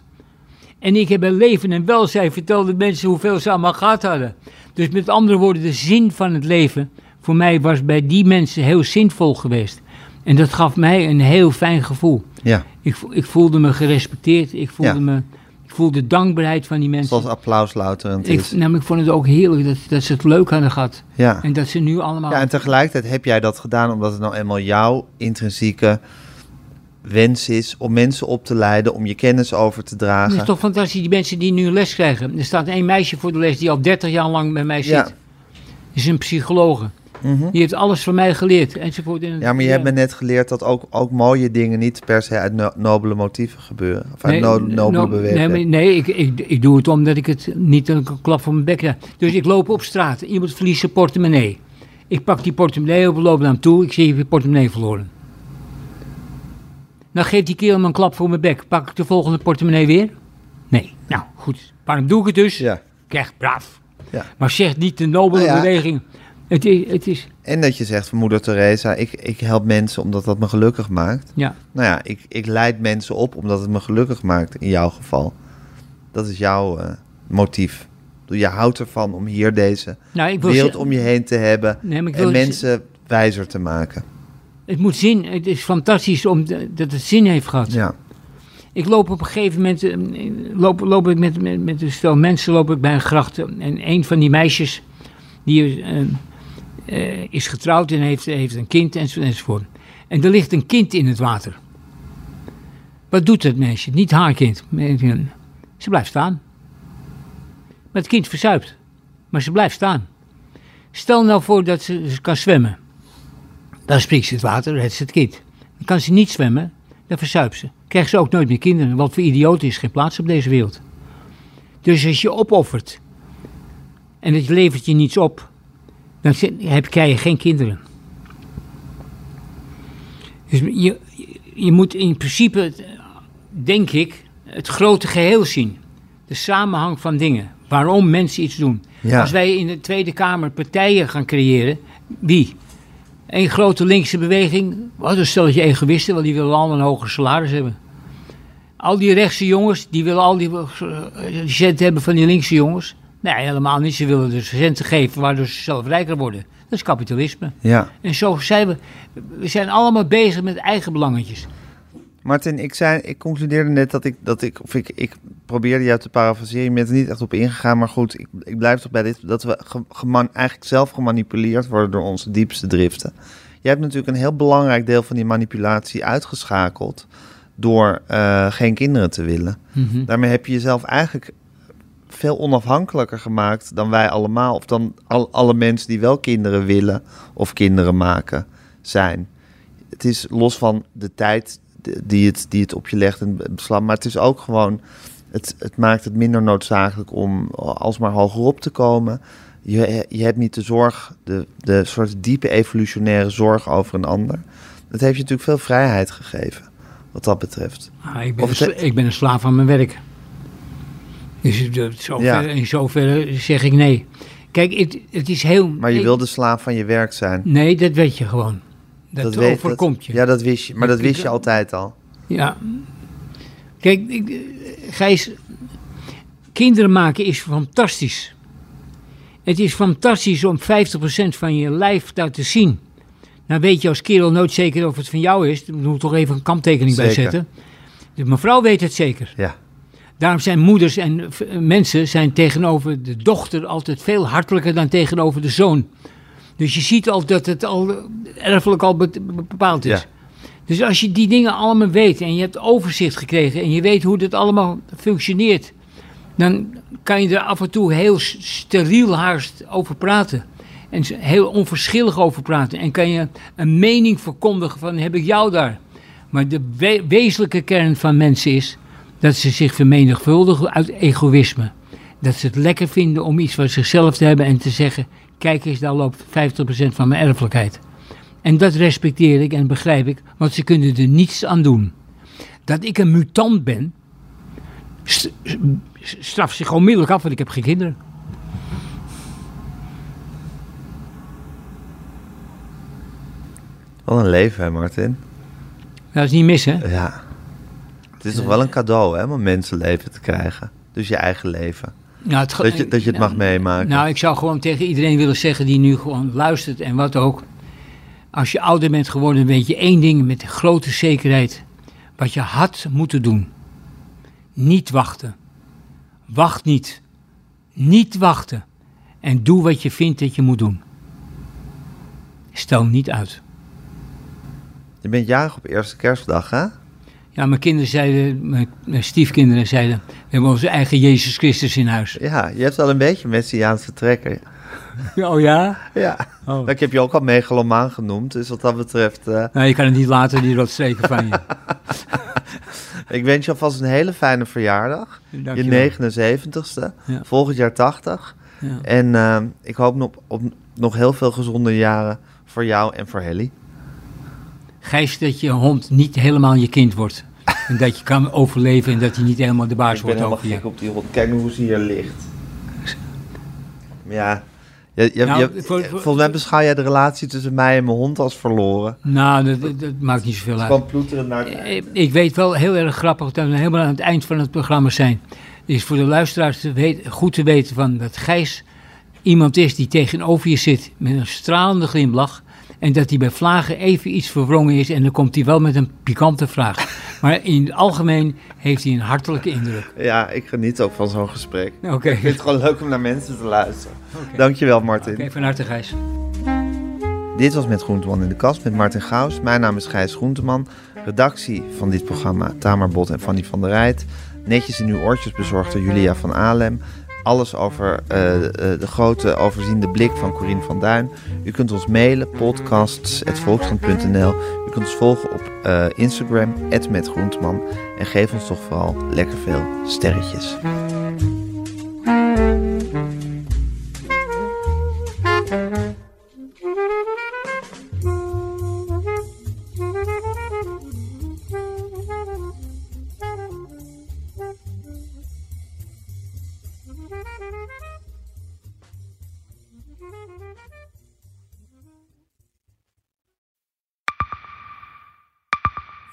En ik heb bij leven en welzijn vertelde mensen hoeveel ze allemaal gehad hadden. Dus met andere woorden, de zin van het leven voor mij was bij die mensen heel zinvol geweest. En dat gaf mij een heel fijn gevoel. Ja, Ik, ik voelde me gerespecteerd. Ik voelde, Ja. me, ik voelde dankbaarheid van die mensen. zoals applaus louterend Ik, is. nou, maar ik vond het ook heerlijk dat, dat ze het leuk hadden gehad. Ja. En dat ze nu allemaal... ja, en tegelijkertijd heb jij dat gedaan omdat het nou eenmaal jouw intrinsieke wens is om mensen op te leiden, om je kennis over te Het dragen. is toch fantastisch, die mensen die nu les krijgen. Er staat één meisje voor de les die al 30 jaar lang bij mij zit. Ja. is een psychologe. Mhm. Die heeft alles van mij geleerd. Enzovoort. En Ja, maar je hebt me net geleerd dat ook, ook mooie dingen niet per se uit no- nobele motieven gebeuren. Of uit no- nobele no- bewegingen. Nee, nee ik, ik, ik doe het omdat ik het niet een klap voor mijn bek krijg. Dus ik loop op straat. Iemand verliest zijn portemonnee. Ik pak die portemonnee op, loop naar hem toe. Ik zie, je portemonnee verloren. Dan geeft die kerel me een klap voor mijn bek. Pak ik de volgende portemonnee weer? Nee. Nou, goed. Waarom doe ik het dus? Ja. Krijg braaf. Ja. Maar zeg niet de nobele Nou ja. beweging. Het is, het is, En dat je zegt van moeder Teresa, ik, ik help mensen omdat dat me gelukkig maakt. ja. Nou ja, ik, ik leid mensen op omdat het me gelukkig maakt in jouw geval. Dat is jouw eh, motief. Je houdt ervan om hier deze Nou, ik wil om je heen te hebben Nee, en mensen wijzer te maken. Het moet zin. Het is fantastisch om dat het zin heeft gehad. Ja, Ik loop op een gegeven moment, eh, loop, loop ik met, met, met een stel mensen loop ik bij een gracht. En een van die meisjes, die eh, eh, is getrouwd en heeft, heeft een kind enzo- enzovoort. En er ligt een kind in het water. Wat doet dat meisje? Niet haar kind. Ze blijft staan. Maar het kind verzuipt. Maar ze blijft staan. Stel nou voor dat ze, ze kan zwemmen. Dan springt ze het water, redt ze het kind. Dan kan ze niet zwemmen, dan verzuipt ze. Krijgt ze ook nooit meer kinderen, want voor idioten is geen plaats op deze wereld. Dus als je opoffert en het levert je niets op, dan heb, krijg je geen kinderen. Dus je, je moet in principe, denk ik, het grote geheel zien. De samenhang van dingen. Waarom mensen iets doen. Ja. Als wij in de Tweede Kamer partijen gaan creëren, wie? Eén grote linkse beweging, wat een stelletje egoïsten, want die willen allemaal een hoger salaris hebben. Al die rechtse jongens, die willen al die, eh, die centen hebben van die linkse jongens. Nee, helemaal niet. Ze willen dus centen geven waardoor ze zelf rijker worden. Dat is kapitalisme. ja. En zo zijn we. We zijn allemaal bezig met eigen belangetjes. Martin, ik, zei, ik concludeerde net dat ik, dat ik of ik, ik probeerde jou te parafraseren, je bent er niet echt op ingegaan, maar goed, ik, ik blijf toch bij dit, dat we ge- geman, eigenlijk zelf gemanipuleerd worden door onze diepste driften. Je hebt natuurlijk een heel belangrijk deel van die manipulatie uitgeschakeld door eh, geen kinderen te willen. Mhm. Daarmee heb je jezelf eigenlijk veel onafhankelijker gemaakt dan wij allemaal, of dan al, alle mensen die wel kinderen willen of kinderen maken zijn. Het is los van de tijd die het, die het op je legt en beslag, maar het is ook gewoon, het, het maakt het minder noodzakelijk om alsmaar hogerop te komen. Je, je hebt niet de zorg, de, de soort diepe evolutionaire zorg over een ander. Dat heeft je natuurlijk veel vrijheid gegeven, wat dat betreft. Ah, ik, ben het- ik ben een slaaf van mijn werk. Dus het- zover, Ja. in zoverre zeg ik nee. Kijk, het, het is heel... Maar je ik- wil de slaaf van je werk zijn. Nee, dat weet je gewoon. Dat, weet- overkomt je. Ja, dat wist je. Maar dat wist je altijd al. Ja. Kijk, ik, Gijs, kinderen maken is fantastisch. Het is fantastisch om 50% van je lijf daar te zien. Nou weet je als kerel nooit zeker of het van jou is. Daar moet ik toch even een kanttekening bij zetten. De mevrouw weet het zeker. Ja. Daarom zijn moeders en mensen zijn tegenover de dochter altijd veel hartelijker dan tegenover de zoon. Dus je ziet al dat het al erfelijk al be- be- bepaald is. Ja. Dus als je die dingen allemaal weet en je hebt overzicht gekregen en je weet hoe dit allemaal functioneert, dan kan je er af en toe heel steriel haast over praten. En heel onverschillig over praten. En kan je een mening verkondigen van heb ik jou daar. Maar de we- wezenlijke kern van mensen is dat ze zich vermenigvuldigen uit egoïsme. Dat ze het lekker vinden om iets voor zichzelf te hebben en te zeggen... kijk eens, daar loopt 50% van mijn erfelijkheid. En dat respecteer ik en begrijp ik, want ze kunnen er niets aan doen. Dat ik een mutant ben, st- straft zich onmiddellijk af, want ik heb geen kinderen. Wat een leven, hè, Martin? Dat is niet mis, hè? Ja. Het is toch wel een cadeau, hè, om een mensenleven te krijgen. Dus je eigen leven. Nou, het, Dat je, dat je het mag meemaken. Nou, ik zou gewoon tegen iedereen willen zeggen die nu gewoon luistert en wat ook. Als je ouder bent geworden, weet je één ding met grote zekerheid. Wat je had moeten doen. Niet wachten. Wacht niet. Niet wachten. En doe wat je vindt dat je moet doen. Stel niet uit. Je bent jarig op eerste kerstdag, hè? Ja, mijn kinderen zeiden, mijn, mijn stiefkinderen zeiden, we hebben onze eigen Jezus Christus in huis. Ja, je hebt wel een beetje Messiaanse trekken. Oh ja? Ja. Oh. Ik heb je ook al megalomaan genoemd, dus wat dat betreft... eh, Nou, je kan het niet laten, die rotstreken van je. ik wens je alvast een hele fijne verjaardag. Dankjewel. Je 79ste, Ja. volgend jaar 80. Ja. En eh, ik hoop nog op nog heel veel gezonde jaren voor jou en voor Helly. Gijs, dat je hond niet helemaal je kind wordt. En dat je kan overleven en dat hij niet helemaal de baas Ik ben wordt helemaal over je. gek op die hond. Kijk nu hoe ze hier ligt. Ja, je, je, Nou, je- voor- voor- volgens mij beschouw jij de relatie tussen mij en mijn hond als verloren. Nou, dat, dat, dat maakt niet zoveel uit. ploeteren naar het Eh, Ik weet wel heel erg grappig dat we helemaal aan het eind van het programma zijn. Is voor de luisteraars te weten- goed te weten van dat Gijs iemand is die tegenover je zit met een stralende glimlach. En dat hij bij vlagen even iets verwrongen is en dan komt hij wel met een pikante vraag. Maar in het algemeen heeft hij een hartelijke indruk. Ja, ik geniet ook van zo'n gesprek. Oké, Ik vind het gewoon leuk om naar mensen te luisteren. Dankjewel, Martin. Oké, van harte Gijs. Dit was Met Groenteman in de Kast met Martin Gaus. Mijn naam is Gijs Groenteman. Redactie van dit programma Tamar Bot en Fanny van der Rijt. Netjes in uw oortjes bezorgd door Julia van Alem. Alles over eh, eh, de grote overziende blik van Corine van Duin. U kunt ons mailen, podcasts.volkskrant.nl. U kunt ons volgen op eh, Instagram, @metgroenteman. En geef ons toch vooral lekker veel sterretjes.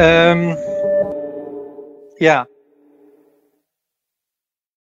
Ehm, ja,